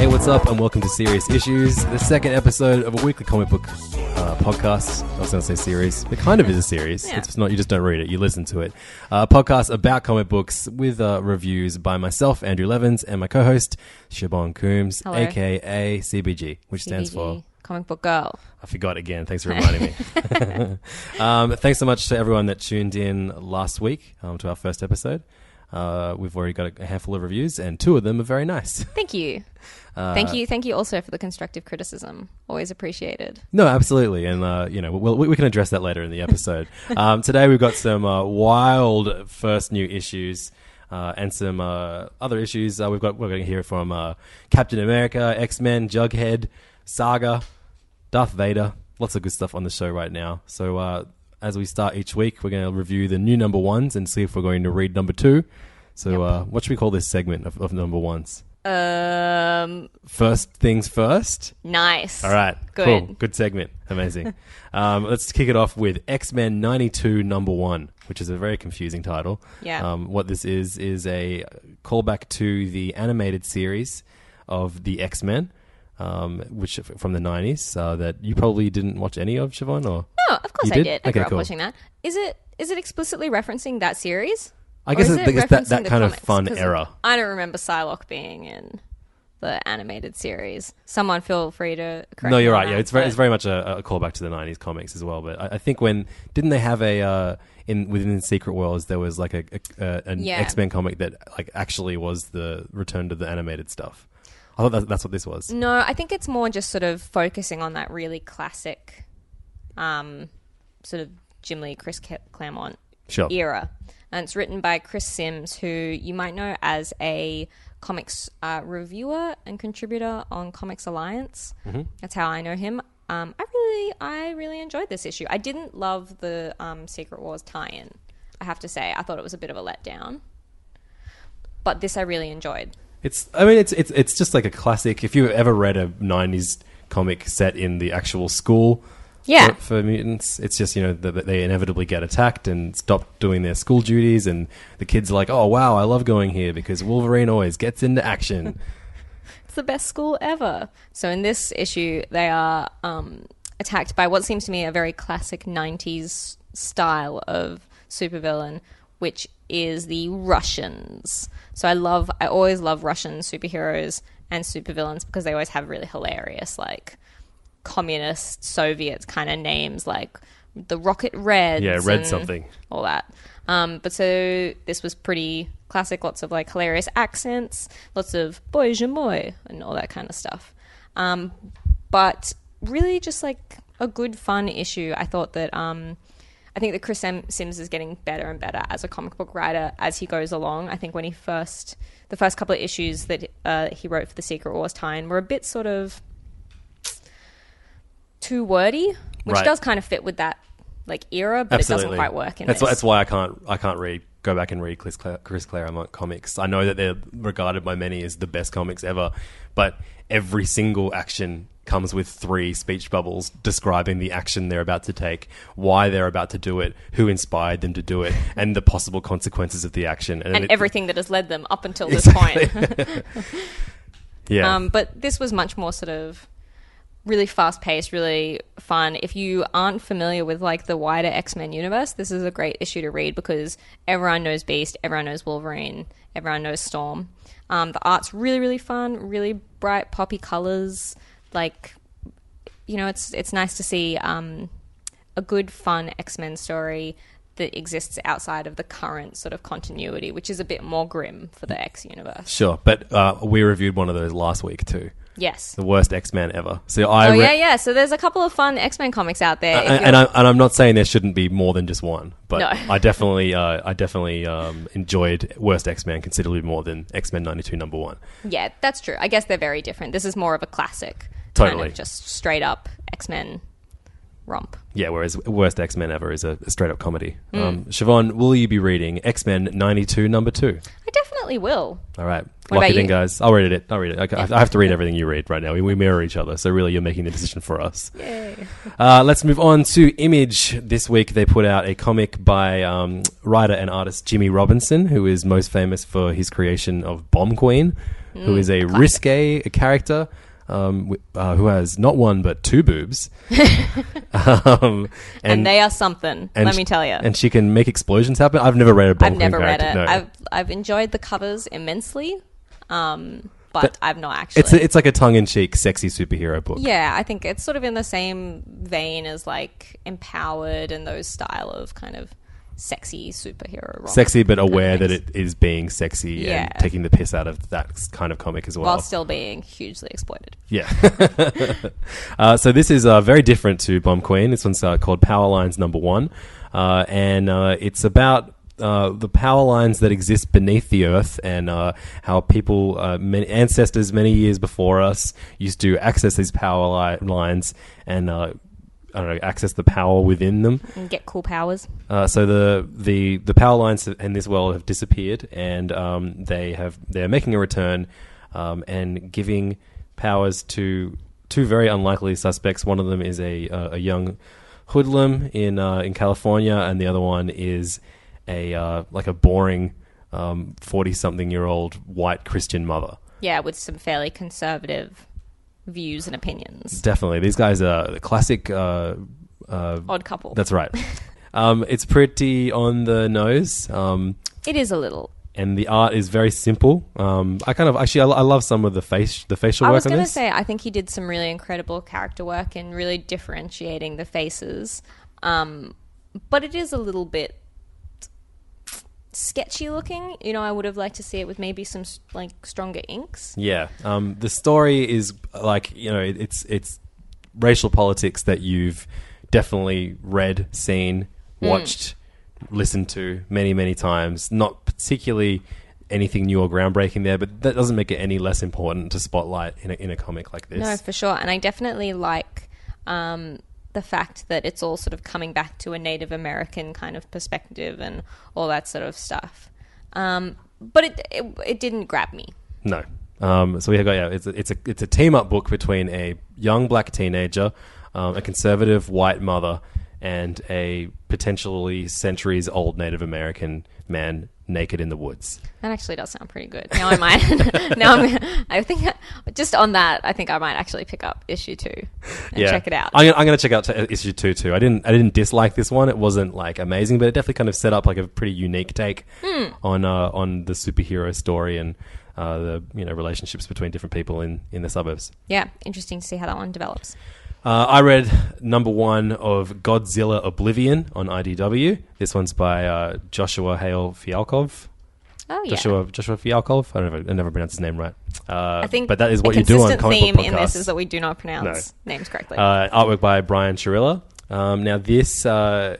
Hey, what's up, and welcome to Serious Issues, the second episode of a weekly comic book uh, podcast. I was going to say series. It kind of is a series. It's not, you just don't read it, you listen to it. Uh, podcast about comic books with uh, reviews by myself, Andrew Levins, and my co host, Siobhan Coombs, Hello. aka CBG, which stands for. Comic Book Girl. I forgot again. Thanks for reminding me. um, thanks so much to everyone that tuned in last week um, to our first episode. Uh, we've already got a handful of reviews, and two of them are very nice. Thank you. Uh, Thank you. Thank you also for the constructive criticism. Always appreciated. No, absolutely, and uh, you know we'll, we can address that later in the episode. um, today we've got some uh, wild first new issues. Uh, and some uh, other issues. Uh, we've got we're going to hear from uh, Captain America, X Men, Jughead, Saga, Darth Vader. Lots of good stuff on the show right now. So uh, as we start each week, we're going to review the new number ones and see if we're going to read number two. So uh, what should we call this segment of, of number ones? Um, First things first. nice. All right, Good. cool, good segment, amazing. um, let's kick it off with X Men '92 Number One, which is a very confusing title. Yeah. Um, what this is is a callback to the animated series of the X Men, um, which from the '90s uh, that you probably didn't watch any of, Siobhan, or No, of course I did? did. I Okay, grew up cool. watching that. Is it is it explicitly referencing that series? I guess it's it that, that kind of fun era. I don't remember Psylocke being in the animated series. Someone feel free to correct No, you're right. Yeah, it's very, it's very much a, a callback to the '90s comics as well. But I, I think when didn't they have a uh, in within Secret Wars there was like a, a, an Yeah. X Men comic that like actually was the return to the animated stuff. I thought that, that's what this was. No, I think it's more just sort of focusing on that really classic, um, sort of Jim Lee, Chris Claremont Sure. era. And it's written by Chris Sims, who you might know as a comics uh, reviewer and contributor on Comics Alliance. Mm-hmm. That's how I know him. Um, I really, I really enjoyed this issue. I didn't love the um, Secret Wars tie-in. I have to say, I thought it was a bit of a letdown. But this I really enjoyed. It's I mean it's it's it's just like a classic. If you've ever read a '90s comic set in the actual school. Yeah. For, for mutants, it's just you know that they inevitably get attacked and stop doing their school duties, and the kids are like, "Oh wow, I love going here because Wolverine always gets into action." It's the best school ever. So in this issue, they are um, attacked by what seems to me a very classic '90s style of supervillain, which is the Russians. So I love, I always love Russian superheroes and supervillains because they always have really hilarious, like communist Soviet kind of names, like the Rocket Reds. Yeah, Red something. all that. Um, but so this was pretty classic, lots of like hilarious accents, lots of boy je moi and all that kind of stuff. Um, but really just like a good fun issue. I thought that um, I think that Chris Sim- Sims is getting better and better as a comic book writer as he goes along. I think when he first the first couple of issues that uh, he wrote for the Secret Wars tie were a bit sort of too wordy, which Right. does kind of fit with that like era, but it doesn't quite work in that's that's why I can't I can't read go back and read Chris, Chris Claremont comics. I know that they're regarded by many as the best comics ever, but every single action comes with three speech bubbles describing the action they're about to take, why they're about to do it, who inspired them to do it, and the possible consequences of the action, and it- everything that has led them up until this point. Yeah, um, but this was much more sort of really fast paced, really fun. If you aren't familiar with like the wider X Men universe, this is a great issue to read because everyone knows Beast, everyone knows Wolverine, everyone knows Storm. Um, the art's really, really fun, really bright, poppy colors. Like, you know, it's it's nice to see um, a good, fun X Men story that exists outside of the current sort of continuity, which is a bit more grim for the X universe. Sure, but uh, we reviewed one of those last week too. Yes. The worst X Men ever. So I Oh re- yeah, yeah. So there's a couple of fun X Men comics out there. and, and, I, and I'm not saying there shouldn't be more than just one, but No. I definitely, uh, I definitely um, enjoyed Worst X Men considerably more than X Men '92 number one. Yeah, that's true. I guess they're very different. This is more of a classic, kind Totally. of just straight up X Men romp. Yeah, whereas Worst X Men ever is a, a straight up comedy. Hmm. Um, Siobhan, will you be reading X Men '92 number two? I definitely will. All right, What lock it in, guys. I'll read it. I'll read it. Okay, I have to read everything you read right now. We, we mirror each other, so really, you're making the decision for us. Uh, let's move on to Image. This week, they put out a comic by um, writer and artist Jimmie Robinson, who is most famous for his creation of Bomb Queen, who is a risque character. Um, uh, who has not one but two boobs, um, And, they are something. and let sh- me tell you. And she can make explosions happen. I've never read a I've never read it. no. I've I've enjoyed the covers immensely, um, but I've not actually. It's it's like a tongue in cheek, sexy superhero book. yeah, I think it's sort of in the same vein as like empowered and those style of kind of sexy superhero. romp Sexy, but aware that it is being sexy Yeah. and taking the piss out of that kind of comic as well. while still being hugely exploited. Yeah. uh, so this is uh, very different to Bomb Queen. This one's uh, called Power Lines Number One, uh, and uh, it's about. Uh, the power lines that exist beneath the earth, and uh, how people, uh, many ancestors many years before us, used to access these power li- lines and uh, I don't know, access the power within them. And get cool powers. Uh, so the, the the power lines in this world have disappeared, and um, they have they're making a return um, and giving powers to two very unlikely suspects. One of them is a uh, a young hoodlum in uh, in California, and the other one is a uh, like a boring forty something year old white Christian mother. Yeah, with some fairly conservative views and opinions. Definitely, these guys are the classic. Uh, uh, Odd couple. that's right. um, it's pretty on the nose. Um, it is a little. and the art is very simple. Um, I kind of actually I, I love some of the face the facial I work I was going to say, I think he did some really incredible character work in really differentiating the faces. Um, but it is a little bit sketchy looking. You know, I would have liked to see it with maybe some like stronger inks. yeah, um, the story is like you know it's it's racial politics that you've definitely read, seen, Hmm. watched, listened to many many times. Not particularly anything new or groundbreaking there, but that doesn't make it any less important to spotlight in a, in a comic like this. No, for sure. And I definitely like um, the fact that it's all sort of coming back to a Native American kind of perspective and all that sort of stuff. Um, but it, it it didn't grab me. No. Um, so we have got yeah, it's a, it's a it's a team up book between a young black teenager, um, a conservative white mother, and a potentially centuries old Native American man naked in the woods. That actually does sound pretty good. Now I might. now I'm. I think just on that, I think I might actually pick up issue two and check it out. I'm, I'm going to check out t- issue two too. I didn't I didn't dislike this one. It wasn't like amazing, but it definitely kind of set up like a pretty unique take Hmm. on uh, on the superhero story and uh, the you know relationships between different people in in the suburbs. yeah, interesting to see how that one develops. Uh, I read number one of Godzilla Oblivion on IDW. This one's by uh, Joshua Hale Fialkov. Oh yeah. Joshua Joshua Fialkov. I don't know. I never pronounced his name right. Uh, I think, but that is what you do on comic theme book in this podcasts. is that we do not pronounce names correctly. Uh, artwork by Brian Churilla. Um, now this uh,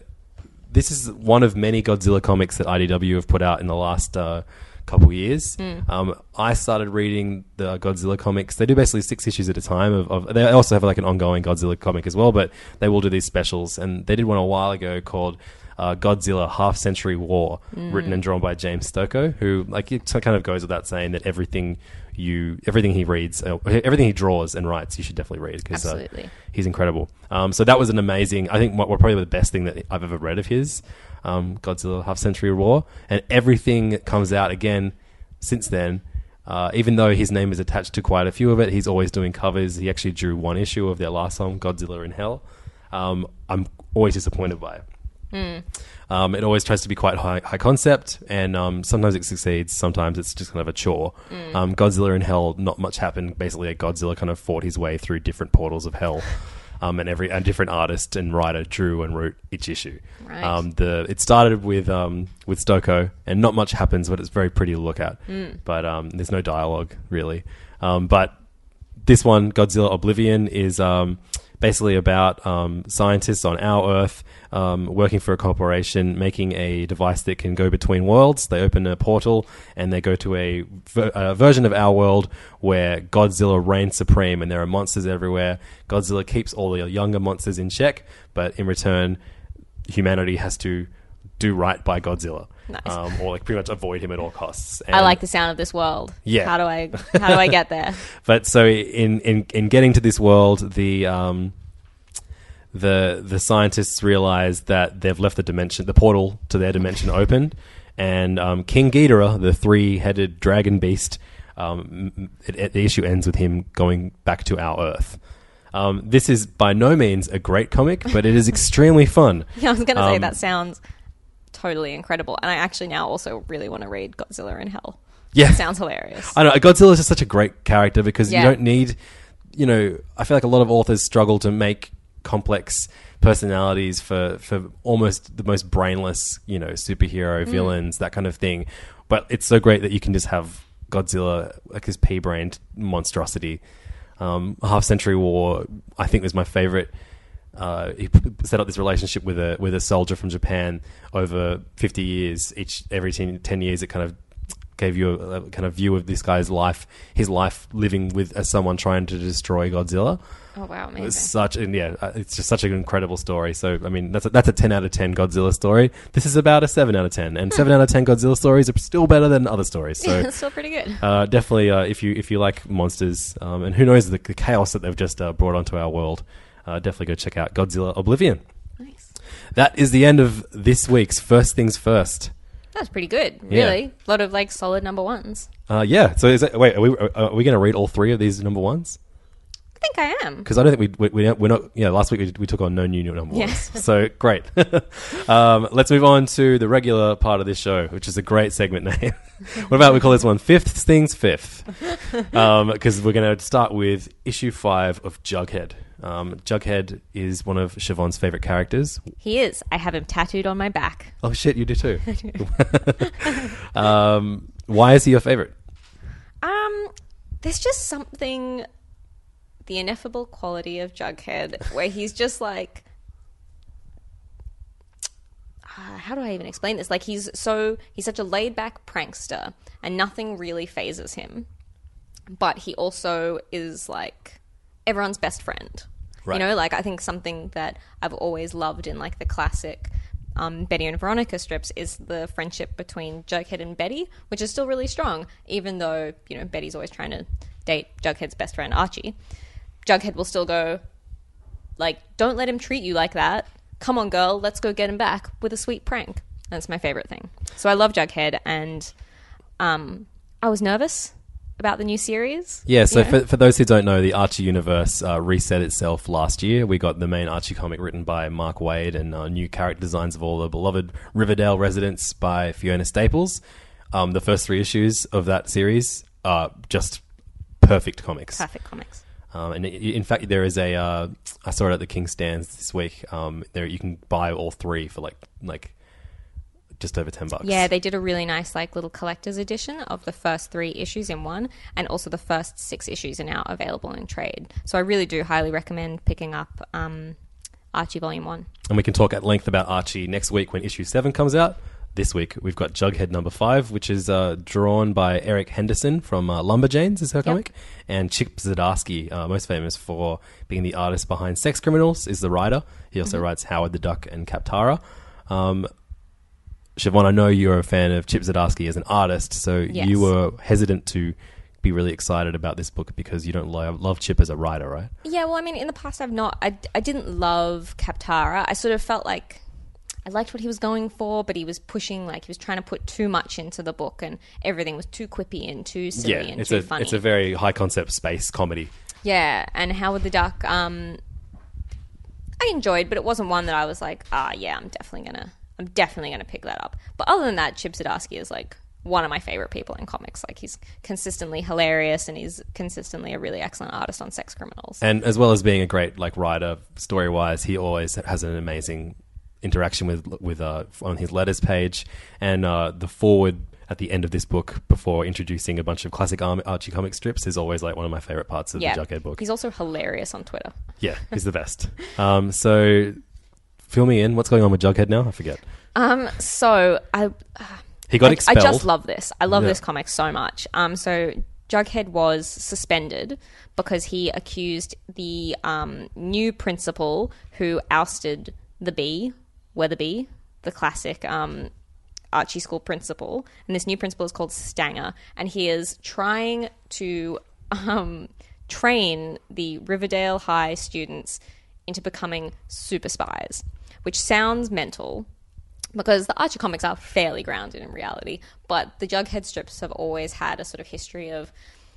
this is one of many Godzilla comics that IDW have put out in the last uh, couple years. Um, I started reading the Godzilla comics. They do basically six issues at a time. Of, of they also have like an ongoing Godzilla comic as well, but they will do these specials. And they did one a while ago called. Uh, Godzilla Half Century War, written and drawn by James Stokoe, who like it kind of goes without saying that everything you everything he reads, uh, everything he draws and writes, you should definitely read because uh, he's incredible. Um, so that was an amazing. I think what, what probably the best thing that I've ever read of his, um, Godzilla Half Century War, and everything that comes out again since then Uh, even though his name is attached to quite a few of it, he's always doing covers. He actually drew one issue of their last song, Godzilla in Hell. Um, I'm always disappointed by it. Um, it always tries to be quite high, high concept, and um, sometimes it succeeds. Sometimes it's just kind of a chore. Um, Godzilla in Hell, not much happened. Basically, Godzilla kind of fought his way through different portals of hell, um, and every and different artist and writer drew and wrote each issue. Right. Um, the it started with um, with Stokoe, and not much happens, but it's very pretty to look at. But um, there's no dialogue really. Um, but this one, Godzilla Oblivion, is um, basically about um, scientists on our Earth um, working for a corporation making a device that can go between worlds. They open a portal and they go to a, ver- a version of our world where Godzilla reigns supreme and there are monsters everywhere. Godzilla keeps all the younger monsters in check, but in return, humanity has to do right by Godzilla. Nice. Um, or like pretty much avoid him at all costs. I like the sound of this world. Yeah. How do I how do I get there? but so in in in getting to this world, the um, the the scientists realize that they've left the dimension, the portal to their dimension open, and um, King Ghidorah, the three-headed dragon beast, um, it, it- the issue ends with him going back to our Earth. Um, this is by no means a great comic, but it is extremely fun. Yeah, I was gonna say Um, that sounds totally incredible. And I actually now also really want to read Godzilla in Hell. Yeah. It sounds hilarious. I know Godzilla is just such a great character because Yeah. you don't need, you know, I feel like a lot of authors struggle to make complex personalities for for almost the most brainless, you know, superhero villains, that kind of thing. But it's so great that you can just have Godzilla like his pea-brained monstrosity. Um, Half Century War, I think, was my favorite. Uh, he p- set up this relationship with a with a soldier from Japan over fifty years. Each every 10, 10 years, it kind of gave you a, a kind of view of this guy's life, his life living with as someone trying to destroy Godzilla. oh wow, It's amazing. such and yeah, uh, it's just such an incredible story. So I mean, that's a, that's a ten out of ten Godzilla story. This is about a seven out of ten, and seven out of ten Godzilla stories are still better than other stories. So. it's still pretty good. Uh, definitely, uh, if you if you like monsters, um, and who knows the, the chaos that they've just uh, brought onto our world, uh, definitely go check out Godzilla Oblivion. Nice. That is the end of this week's First Things First. That's pretty good. Yeah. Really, a lot of like solid number ones. Uh, yeah. So is that, wait, are we are, are we going to read all three of these number ones? I think I am. Because I don't think we, we, we we're not. Yeah, last week we, we took on no new number Yes. ones. So great. um, let's move on to the regular part of this show, which is a great segment name. what about we call this one Fifth Things Fifth? Because we're going to start with issue five of Jughead. Um, Jughead is one of Siobhan's favorite characters. He is. I have him tattooed on my back. Oh shit, you do too. um, why is he your favorite? Um, there's just something, the ineffable quality of Jughead, where he's just like, uh, how do I even explain this? Like he's so he's such a laid back prankster, and nothing really phases him. But he also is like everyone's best friend. Right. You know, like I think something that I've always loved in like the classic um, Betty and Veronica strips is the friendship between Jughead and Betty, which is still really strong, even though you know Betty's always trying to date Jughead's best friend Archie. Jughead will still go, like, don't let him treat you like that. Come on, girl, let's go get him back with a sweet prank. That's my favorite thing. So I love Jughead, and um, I was nervous about the new series. Yeah, so know? for, for those who don't know, the Archie universe uh, reset itself last year. We got the main Archie comic written by Mark Waid and uh, new character designs of all the beloved Riverdale residents by Fiona Staples. Um, the first three issues of that series are just perfect comics. perfect comics. Um, and in fact, there is a. Uh, I saw it at the King Stands this week. Um, there you can buy all three for like like just over ten bucks. Yeah, they did a really nice like little collector's edition of the first three issues in one, and also the first six issues are now available in trade. So I really do highly recommend picking up um, Archie Volume One. And we can talk at length about Archie next week when issue seven comes out. This week we've got Jughead number five, which is uh, drawn by Erica Henderson from uh, Lumberjanes, is her comic, and Chip Zdarsky, uh, most famous for being the artist behind Sex Criminals, is the writer. He also writes Howard the Duck and Kaptara. Um, Siobhan, I know you're a fan of Chip Zdarsky as an artist, so Yes. you were hesitant to be really excited about this book because you don't love, love Chip as a writer, right? Yeah, well, I mean, in the past, I've not. I, I didn't love Kaptara. I sort of felt like I liked what he was going for, but he was pushing like he was trying to put too much into the book, and everything was too quippy and too silly yeah, and it's too a funny. it's a very high concept space comedy. Yeah, and Howard the Duck, um, I enjoyed, but it wasn't one that I was like, ah, yeah, I'm definitely gonna, I'm definitely gonna pick that up. But other than that, Chip Zdarsky is like one of my favorite people in comics. Like he's consistently hilarious, and he's consistently a really excellent artist on Sex Criminals. And as well as being a great like writer, story wise, he always has an amazing interaction with with uh, on his letters page and uh, the forward at the end of this book before introducing a bunch of classic Archie comic strips is always like one of my favorite parts of yeah, the Jughead book. he's also hilarious on Twitter. yeah, he's the best. um, so fill me in. What's going on with Jughead now? I forget. Um, so I He got I, expelled. I just love this. I love Yeah. this comic so much. Um, so Jughead was suspended because he accused the um, new principal who ousted the bee, Weatherbee, the classic um, Archie school principal, and this new principal is called Stanger, and he is trying to um, train the Riverdale High students into becoming super spies, which sounds mental because the Archie comics are fairly grounded in reality, but the Jughead strips have always had a sort of history of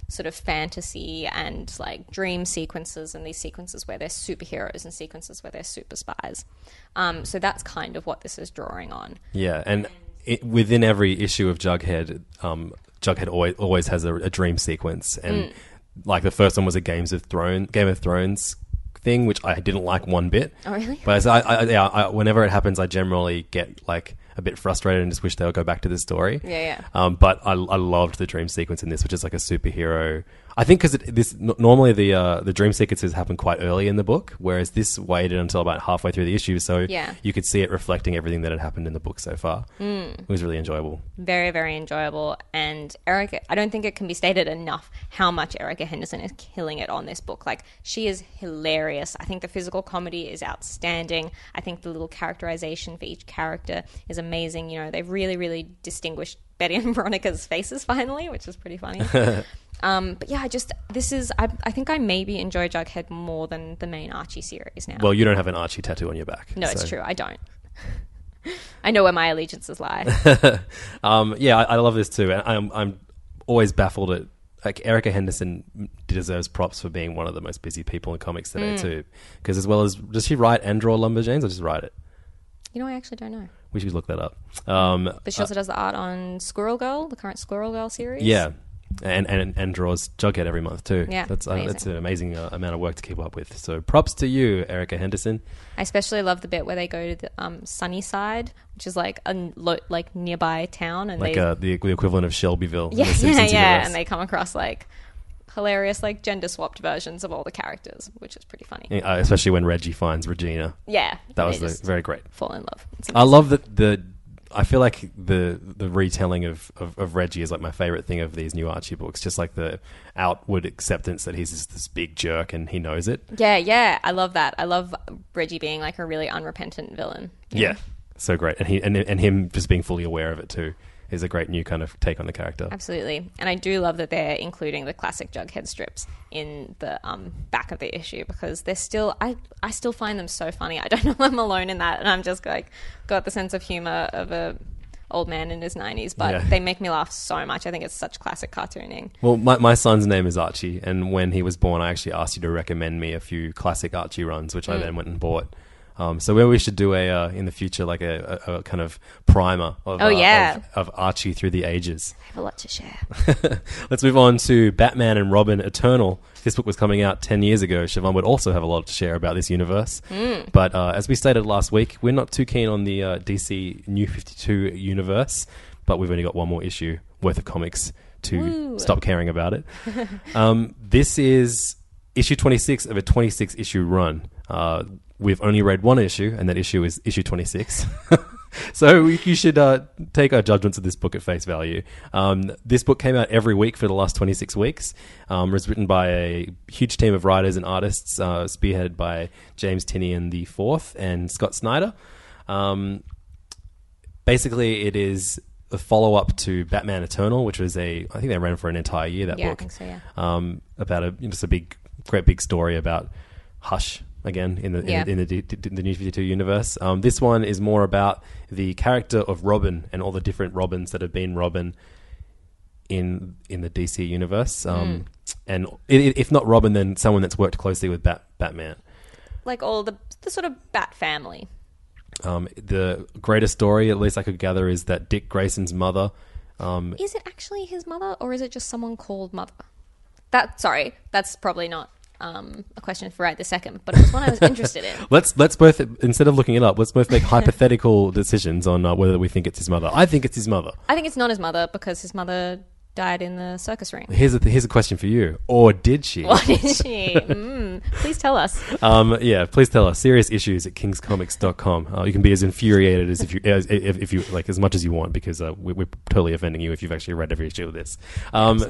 sort of fantasy and like dream sequences and these sequences where they're superheroes and sequences where they're super spies. Um, so that's kind of what this is drawing on. Yeah, and it, within every issue of Jughead, um, Jughead always, always has a, a dream sequence, and Mm. like the first one was a Games of Thrones, Game of Thrones thing, which I didn't like one bit. Oh, really? But as I, I, yeah, I, whenever it happens, I generally get like a bit frustrated and just wish they would go back to the story. Yeah, yeah. Um, but I, I loved the dream sequence in this, which is like a superhero. I think because this n- normally the uh, the dream sequences happen quite early in the book, whereas this waited until about halfway through the issue, so Yeah. you could see it reflecting everything that had happened in the book so far. Mm. It was really enjoyable. very very enjoyable and erica i don't think it can be stated enough how much erica henderson is killing it on this book like she is hilarious i think the physical comedy is outstanding i think the little characterization for each character is amazing you know they've really really distinguished betty and veronica's faces finally which is pretty funny um, but yeah i just this is I, I think i maybe enjoy jughead more than the main archie series now Well, you don't have an Archie tattoo on your back. no it's true i don't i know where my allegiances lie Um, yeah, I, I love this too. And I'm I'm always baffled at like Erica Henderson deserves props for being one of the most busy people in comics Mm. today too. Because as well as does she write and draw Lumberjanes or just write it? you know i actually don't know We should look that up. Um, But she also does the art on Squirrel Girl, the current Squirrel Girl series. yeah, and, and and draws Jughead every month too. Yeah, that's uh, that's an amazing uh, amount of work to keep up with. So props to you, Erica Henderson. I especially love the bit where they go to the um, Sunnyside, which is like a lo- like nearby town, and Like they uh, the, the equivalent of Shelbyville. in yeah the yeah yeah, and they come across like hilarious like gender swapped versions of all the characters, which is pretty funny. Uh, especially when Reggie finds Regina. Yeah, That was the, very great. fall in love. I love that the. I feel like the the retelling of, of, of Reggie is like my favorite thing of these new Archie books. Just like the outward acceptance that he's just this big jerk and he knows it. Yeah, yeah, I love that. I love Reggie being like a really unrepentant villain. know? Yeah, so great, and he and and him just being fully aware of it too is a great new kind of take on the character. Absolutely. And I do love that they're including the classic Jughead strips in the um, back of the issue because they're still I, I still find them so funny. I don't know I'm alone in that and I'm just like got the sense of humor of a old man in his 90s but Yeah. they make me laugh so much. I think it's such classic cartooning. Well, my, my son's name is Archie, and when he was born, I actually asked you to recommend me a few classic Archie runs, which I Mm. then went and bought. Um, so maybe we should do a uh, in the future like a, a, a kind of primer of, Oh, uh, yeah. of, of Archie through the ages. I have a lot to share. Let's move on to Batman and Robin Eternal. This book was coming out 10 years ago. Siobhan would also have a lot to share about this universe. Hmm. But uh, as we stated last week, we're not too keen on the uh, DC New 52 universe, but we've only got one more issue worth of comics to stop caring about it. um, this is issue 26 of a 26 issue run. Uh, we've only read one issue, and that issue is issue 26. so you should uh, take our judgments of this book at face value. Um, this book came out every week for the last 26 weeks. Um, it was written by a huge team of writers and artists, uh, spearheaded by James Tynion the Fourth and Scott Snyder. Um, basically, it is a follow up to Batman Eternal, which was a I think they ran for an entire year that Yeah, I book. think so, yeah. Um, about a just a big, great big story about Hush, again in the Yeah. in, the, in the, D- the New Fifty Two universe. Um, this one is more about the character of Robin and all the different Robins that have been Robin in in the DC universe. Um, And i- i- if not Robin, then someone that's worked closely with Bat- Batman. Like all the the sort of Bat family. Um, the greatest story, at least I could gather, is that Dick Grayson's mother. Um, Is it actually his mother, or is it just someone called mother? That sorry, that's probably not um, a question for right this second, but it was one I was interested in. let's let's both instead of looking it up, let's both make hypothetical decisions on uh, whether we think it's his mother. I think it's his mother. I think it's not his mother because his mother died in the circus ring. Here's a here's a question for you, or did she? What is she? Mm, please tell us. Um, yeah, please tell us. Serious issues at kingscomics.com. Uh, you can be as infuriated as if you as, if, if you like as much as you want because uh, we, we're totally offending you if you've actually read every issue of this. Um,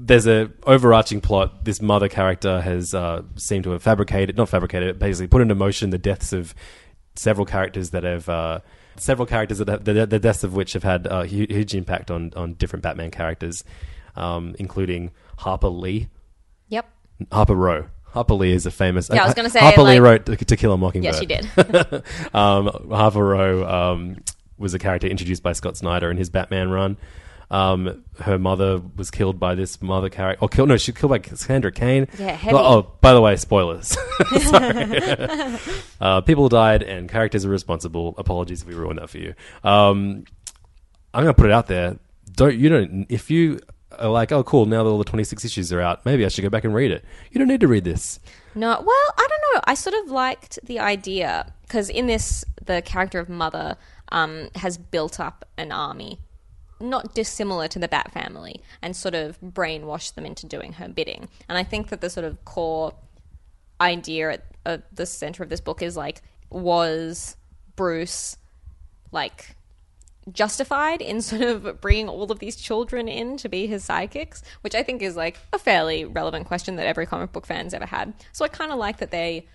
there's a overarching plot. This mother character has uh, seemed to have fabricated, not fabricated, basically put into motion the deaths of several characters that have. Uh, Several characters that have, the, the deaths of which have had uh, hu- huge impact on, on different Batman characters, um, including Harper Lee, Yep. Harper Row. Harper Lee is a famous. Yeah, I was gonna say, Harper Lee wrote To Kill a Mockingbird. Yes, she did. um, Harper Row um, was a character introduced by Scott Snyder in his Batman run. Um, her mother was killed by this mother character. Or killed? No, she was killed by Cassandra Cain. Yeah, heavy. Oh, oh, by the way, spoilers. Sorry. uh, people died and characters are responsible. Apologies if we ruined that for you. Um, I'm gonna put it out there. Don't you don't if you are like, oh cool, now that all the 26 issues are out, maybe I should go back and read it. You don't need to read this. No, well, I don't know. I sort of liked the idea because in this, the character of Mother um, has built up an army, not dissimilar to the Bat family, and sort of brainwashed them into doing her bidding. And I think that the sort of core idea at, at the center of this book is like, was Bruce like justified in sort of bringing all of these children in to be his sidekicks, which I think is like a fairly relevant question that every comic book fan's ever had. So I kind of like that they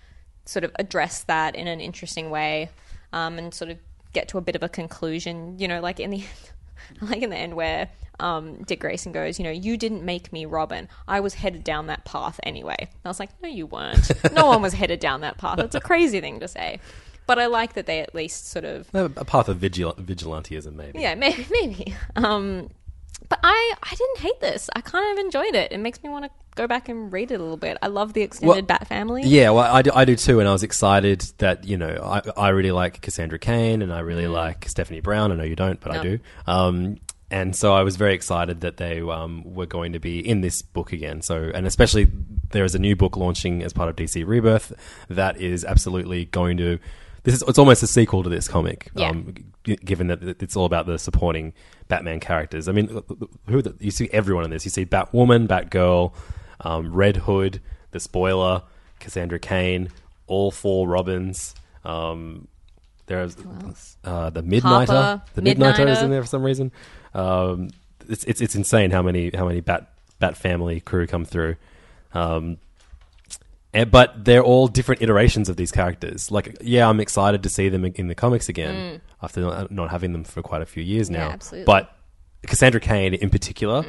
sort of address that in an interesting way um, and sort of get to a bit of a conclusion. You know, like in the like in the end where um, Dick Grayson goes, you know, you didn't make me Robin. I was headed down that path anyway. And I was like, no, you weren't. no one was headed down that path. It's a crazy thing to say. But I like that they at least sort of A path of vigil- vigilantism, maybe. yeah, maybe. maybe. Um, but I, I didn't hate this. I kind of enjoyed it. It makes me want to go back and read it a little bit. I love the extended Well, Bat family. Yeah, well, I do, I do too, and I was excited that you know I, I really like Cassandra Cain and I really like Stephanie Brown. I know you don't, but I do. Um, and so I was very excited that they um, were going to be in this book again. So, and especially there is a new book launching as part of DC Rebirth that is absolutely going to. This is it's almost a sequel to this comic, Yeah. um, g- given that it's all about the supporting Batman characters. I mean, who the, you see everyone in this. You see Batwoman, Batgirl, um, Red Hood, the Spoiler, Cassandra Cain, all four Robins. Um, there's uh, the Midnighter. Harper, the Midnighter is in there for some reason. Um, it's, it's it's insane how many how many Bat Bat family crew come through. Um, and, but they're all different iterations of these characters. Like, yeah, I'm excited to see them in the comics again after not, having them for quite a few years now. Mm. absolutely. But Cassandra Cain in particular,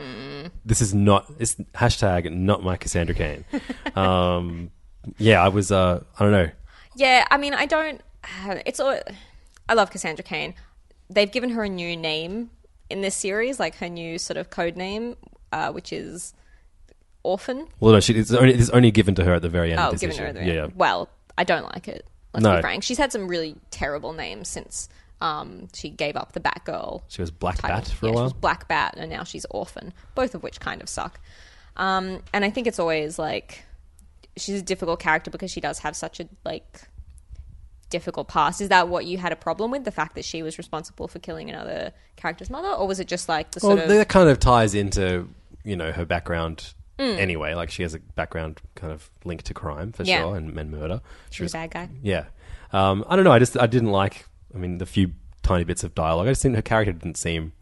this is not it's hashtag not my Cassandra Cain. um, yeah, I was. Uh, I don't know. Yeah, I mean, I don't. It's all. I love Cassandra Cain. They've given her a new name in this series, like her new sort of code name, uh, which is Orphan. Well, no, she, it's only it's only given to her at the very end. Oh, of this given issue. her the yeah, Well, I don't like it. Let's No. be frank. She's had some really terrible names since um, she gave up the Batgirl. She was Black title. Bat for yeah, a while. She was Black Bat, and now she's Orphan. Both of which kind of suck. Um, and I think it's always like she's a difficult character because she does have such a like difficult past. Is that what you had a problem with? The fact that she was responsible for killing another character's mother, or was it just like the Well, sort of that kind of ties into you know her background Mm. anyway. Like she has a background kind of link to crime for Yeah. sure and, and murder. She She's a bad guy. Yeah, um, I don't know. I just I didn't like. I mean, the few tiny bits of dialogue. I just didn't. Her character didn't seem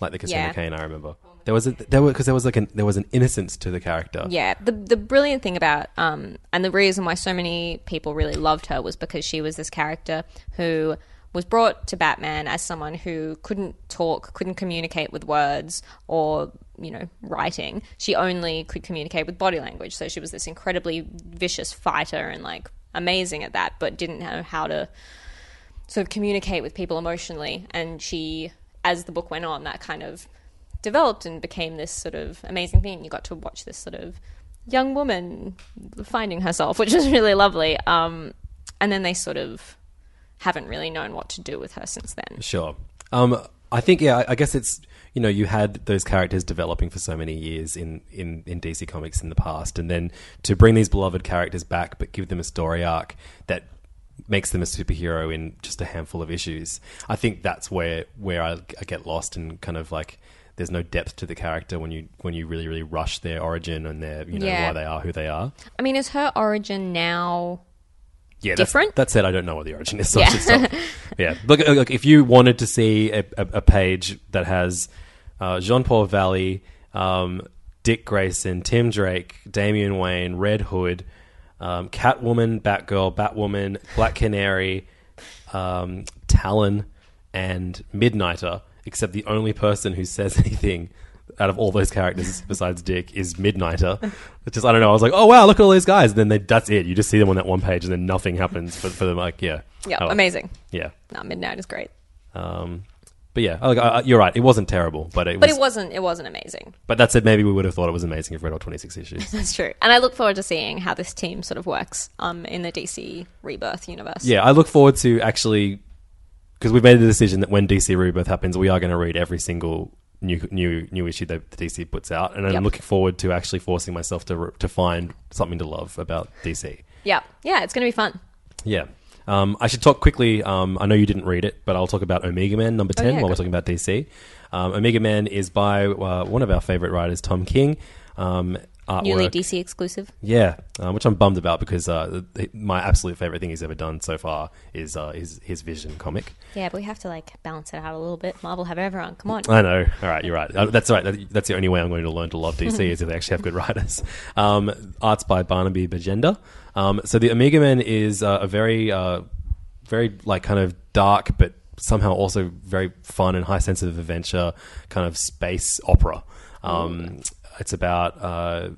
like the Cassandra Yeah. Cain I remember. There was a there was because there was like an, there was an innocence to the character. Yeah, the the brilliant thing about um and the reason why so many people really loved her was because she was this character who was brought to Batman as someone who couldn't talk, couldn't communicate with words or, you know, writing. She only could communicate with body language. So she was this incredibly vicious fighter and like amazing at that, but didn't know how to sort of communicate with people emotionally. And she, as the book went on, that kind of developed and became this sort of amazing thing. You got to watch this sort of young woman finding herself, which was really lovely. Um, and then they sort of haven't really known what to do with her since then. Sure. Um, I think yeah. I- guess it's you know you had those characters developing for so many years in, in, in DC Comics in the past, and then to bring these beloved characters back, but give them a story arc that makes them a superhero in just a handful of issues. I think that's where where I, I get lost and kind of like there's no depth to the character when you when you really really rush their origin and their you know Yeah. why they are who they are. I mean, is her origin now Yeah, that's- Different? That said, I don't know what the origin is. So Yeah. Yeah, look, uh, look. If you wanted to see a, a, a page that has uh, Jean Paul Valley, um, Dick Grayson, Tim Drake, Damian Wayne, Red Hood, um, Catwoman, Batgirl, Batwoman, Black Canary, um, Talon, and Midnighter, except the only person who says anything out of all those characters besides Dick is Midnighter. It's just I don't know. I was like, oh wow, look at all these guys. And then they, that's it. You just see them on that one page, and then nothing happens for, for them. Like yeah, Yeah, Oh, amazing. Yeah, No, Midnight is great. um, but yeah, like, I- you're right. It wasn't terrible, but it But was. it wasn't it wasn't amazing. But that said, maybe we would have thought it was amazing if we read all 26 issues. That's true. And I look forward to seeing how this team sort of works um, in the DC Rebirth universe. Yeah, I look forward to actually because we've made the decision that when DC Rebirth happens, we are going to read every single new new new issue that the DC puts out, and I'm Yep. looking forward to actually forcing myself to to find something to love about DC. Yeah. Yeah, it's going to be fun. Yeah. Um, I should talk quickly. Um, I know you didn't read it, but I'll talk about Omega Man number 10 Oh, yeah, while we're talking about DC. Um, Omega Man is by uh, one of our favorite writers, Tom King. Um, Newly DC exclusive. yeah, uh, which I'm bummed about because uh, my absolute favorite thing he's ever done so far is uh, his his Vision comic. Yeah, but we have to like balance it out a little bit. Marvel have everyone. Come on. I know. All right, you're right. Uh, That's right. That- That's the only way I'm going to learn to love DC is if they actually have good writers. Um, arts by Barnaby Bagenda. Um, so the Omega Man is uh, a very, uh, very like kind of dark, but somehow also very fun and high sense of adventure kind of space opera. Um, it's about uh,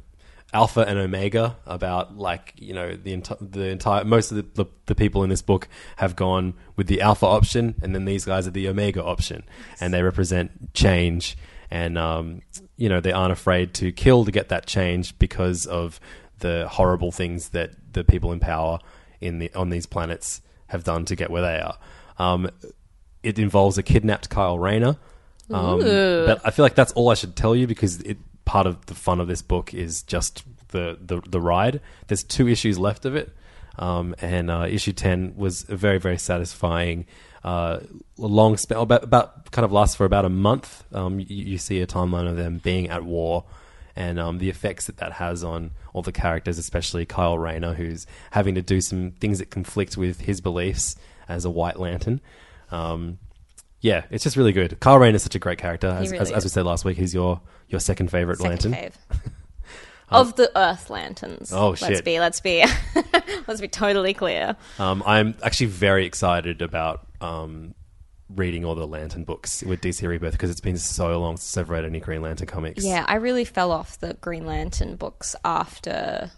Alpha and Omega, about like you know the enti- the entire most of the, the the people in this book have gone with the Alpha option, and then these guys are the Omega option, and they represent change, and um, you know they aren't afraid to kill to get that change because of the horrible things that the people in power in the on these planets have done to get where they are. Um, it involves a kidnapped Kyle Rayner. Um, but I feel like that's all I should tell you because it, part of the fun of this book is just the, the, the ride. There's two issues left of it. Um, and uh, issue 10 was a very, very satisfying, uh, long spell, about, about kind of lasts for about a month. Um, you, you see a timeline of them being at war and um, the effects that that has on all the characters, especially Kyle Rayner, who's having to do some things that conflict with his beliefs as a White Lantern. Um, yeah, it's just really good. Kyle Rayner is such a great character. As, really as, as we said last week, he's your your second favorite Second lantern. fave. of the Earth Lanterns. Oh, Let's shit. be let's be let's be totally clear. Um, I'm actually very excited about um, reading all the Lantern books with DC Rebirth because it's been so long since I've read any Green Lantern comics. Yeah, I really fell off the Green Lantern books after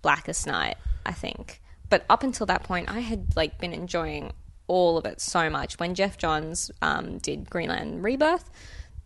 Blackest Night, I think. But up until that point, I had like been enjoying all of it so much. When Geoff Johns um, did Greenland Rebirth,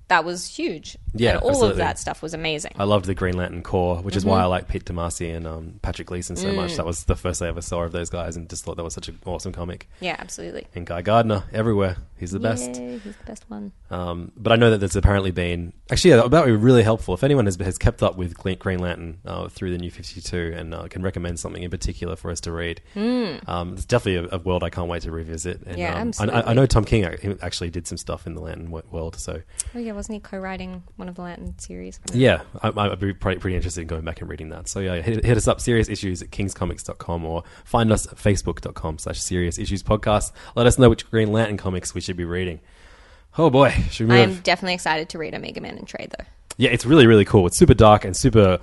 that was huge. Yeah, and all absolutely. of that stuff was amazing. I loved the Green Lantern Corps, which is Mm-hmm. why I like Pete Tomasi and um, Patrick Gleason so Mm. much. That was the first I ever saw of those guys, and just thought that was such an awesome comic. yeah, absolutely. And Guy Gardner everywhere, he's the best. He's the best one. Um, but I know that there's apparently been actually yeah, that would be really helpful if anyone has, has kept up with Green Lantern uh, through the New Fifty Two and uh, can recommend something in particular for us to read. Um, it's definitely a, a world I can't wait to revisit. And. Yeah, um, I- I, I know Tom King actually did some stuff in the Lantern world, so Oh yeah, wasn't he co-writing one of the Lantern series? yeah, I, I'd be pretty, pretty interested in going back and reading that. So yeah, hit, hit us up, serious issues at kingscomics.com or find us at facebook.com slash serious issues podcast. Let us know which Green Lantern comics we should be reading. Oh boy, should we I move? am definitely excited to read Omega Man and Trade though. Yeah, it's really, really cool. It's super dark and super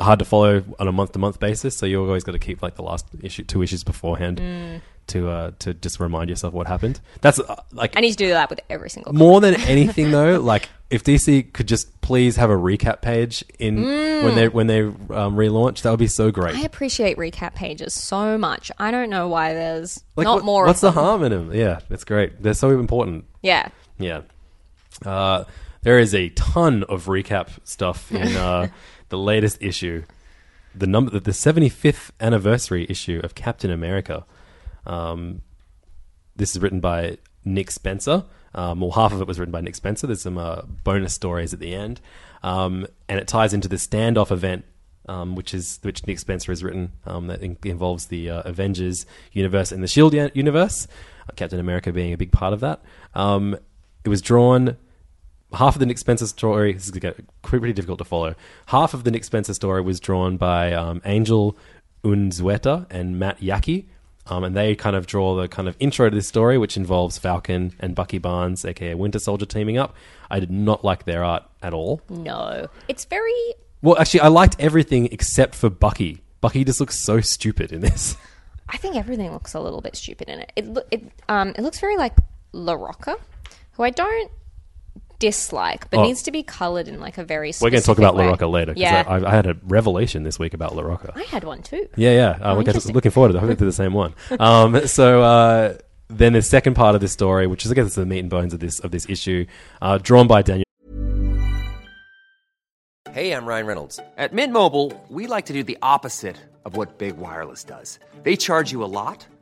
hard to follow on a month to month basis. So you've always got to keep like the last issue, two issues beforehand mm. To uh, to just remind yourself what happened. That's uh, like I need to do that with every single. more than anything though. Like if DC could just please have a recap page in when they when they um, relaunch, that would be so great. I appreciate recap pages so much. I don't know why there's like not what- more. What's the them. harm in them? Yeah, it's great. They're so important. Yeah, Yeah. Uh, there is a ton of recap stuff in uh, the latest issue, the number, the seventy fifth anniversary issue of Captain America. Um, this is written by Nick Spencer. Um, well, half of it was written by Nick Spencer. There's some uh, bonus stories at the end, um, and it ties into the standoff event, um, which is which Nick Spencer has written um, that in- involves the uh, Avengers universe and the Shield universe. Uh, Captain America being a big part of that. Um, it was drawn half of the Nick Spencer story this is pretty difficult to follow. Half of the Nick Spencer story was drawn by um, Angel Unzueta and Matt Yackey. Um, and they kind of draw the kind of intro to this story, which involves Falcon and Bucky Barnes, aka Winter Soldier, teaming up. I did not like their art at all. no, it's very. Well, actually, I liked everything except for Bucky. Bucky just looks so stupid in this. I think everything looks a little bit stupid in it. It it um it looks very like La Rocca, who I don't dislike, but Oh. needs to be coloured in like a very. We're going to talk specific about La way. Rocca later because Yeah, I, I had a revelation this week about La Rocca. I had one too. Yeah, yeah. Uh, we're interesting. looking forward to it. Hopefully, they're the same one. Um, so uh, then the second part of this story, which is I guess the meat and bones of this of this issue, uh, drawn by Daniel. Hey, I'm Ryan Reynolds. At Mint Mobile, we like to do the opposite of what Big Wireless does. They charge you a lot,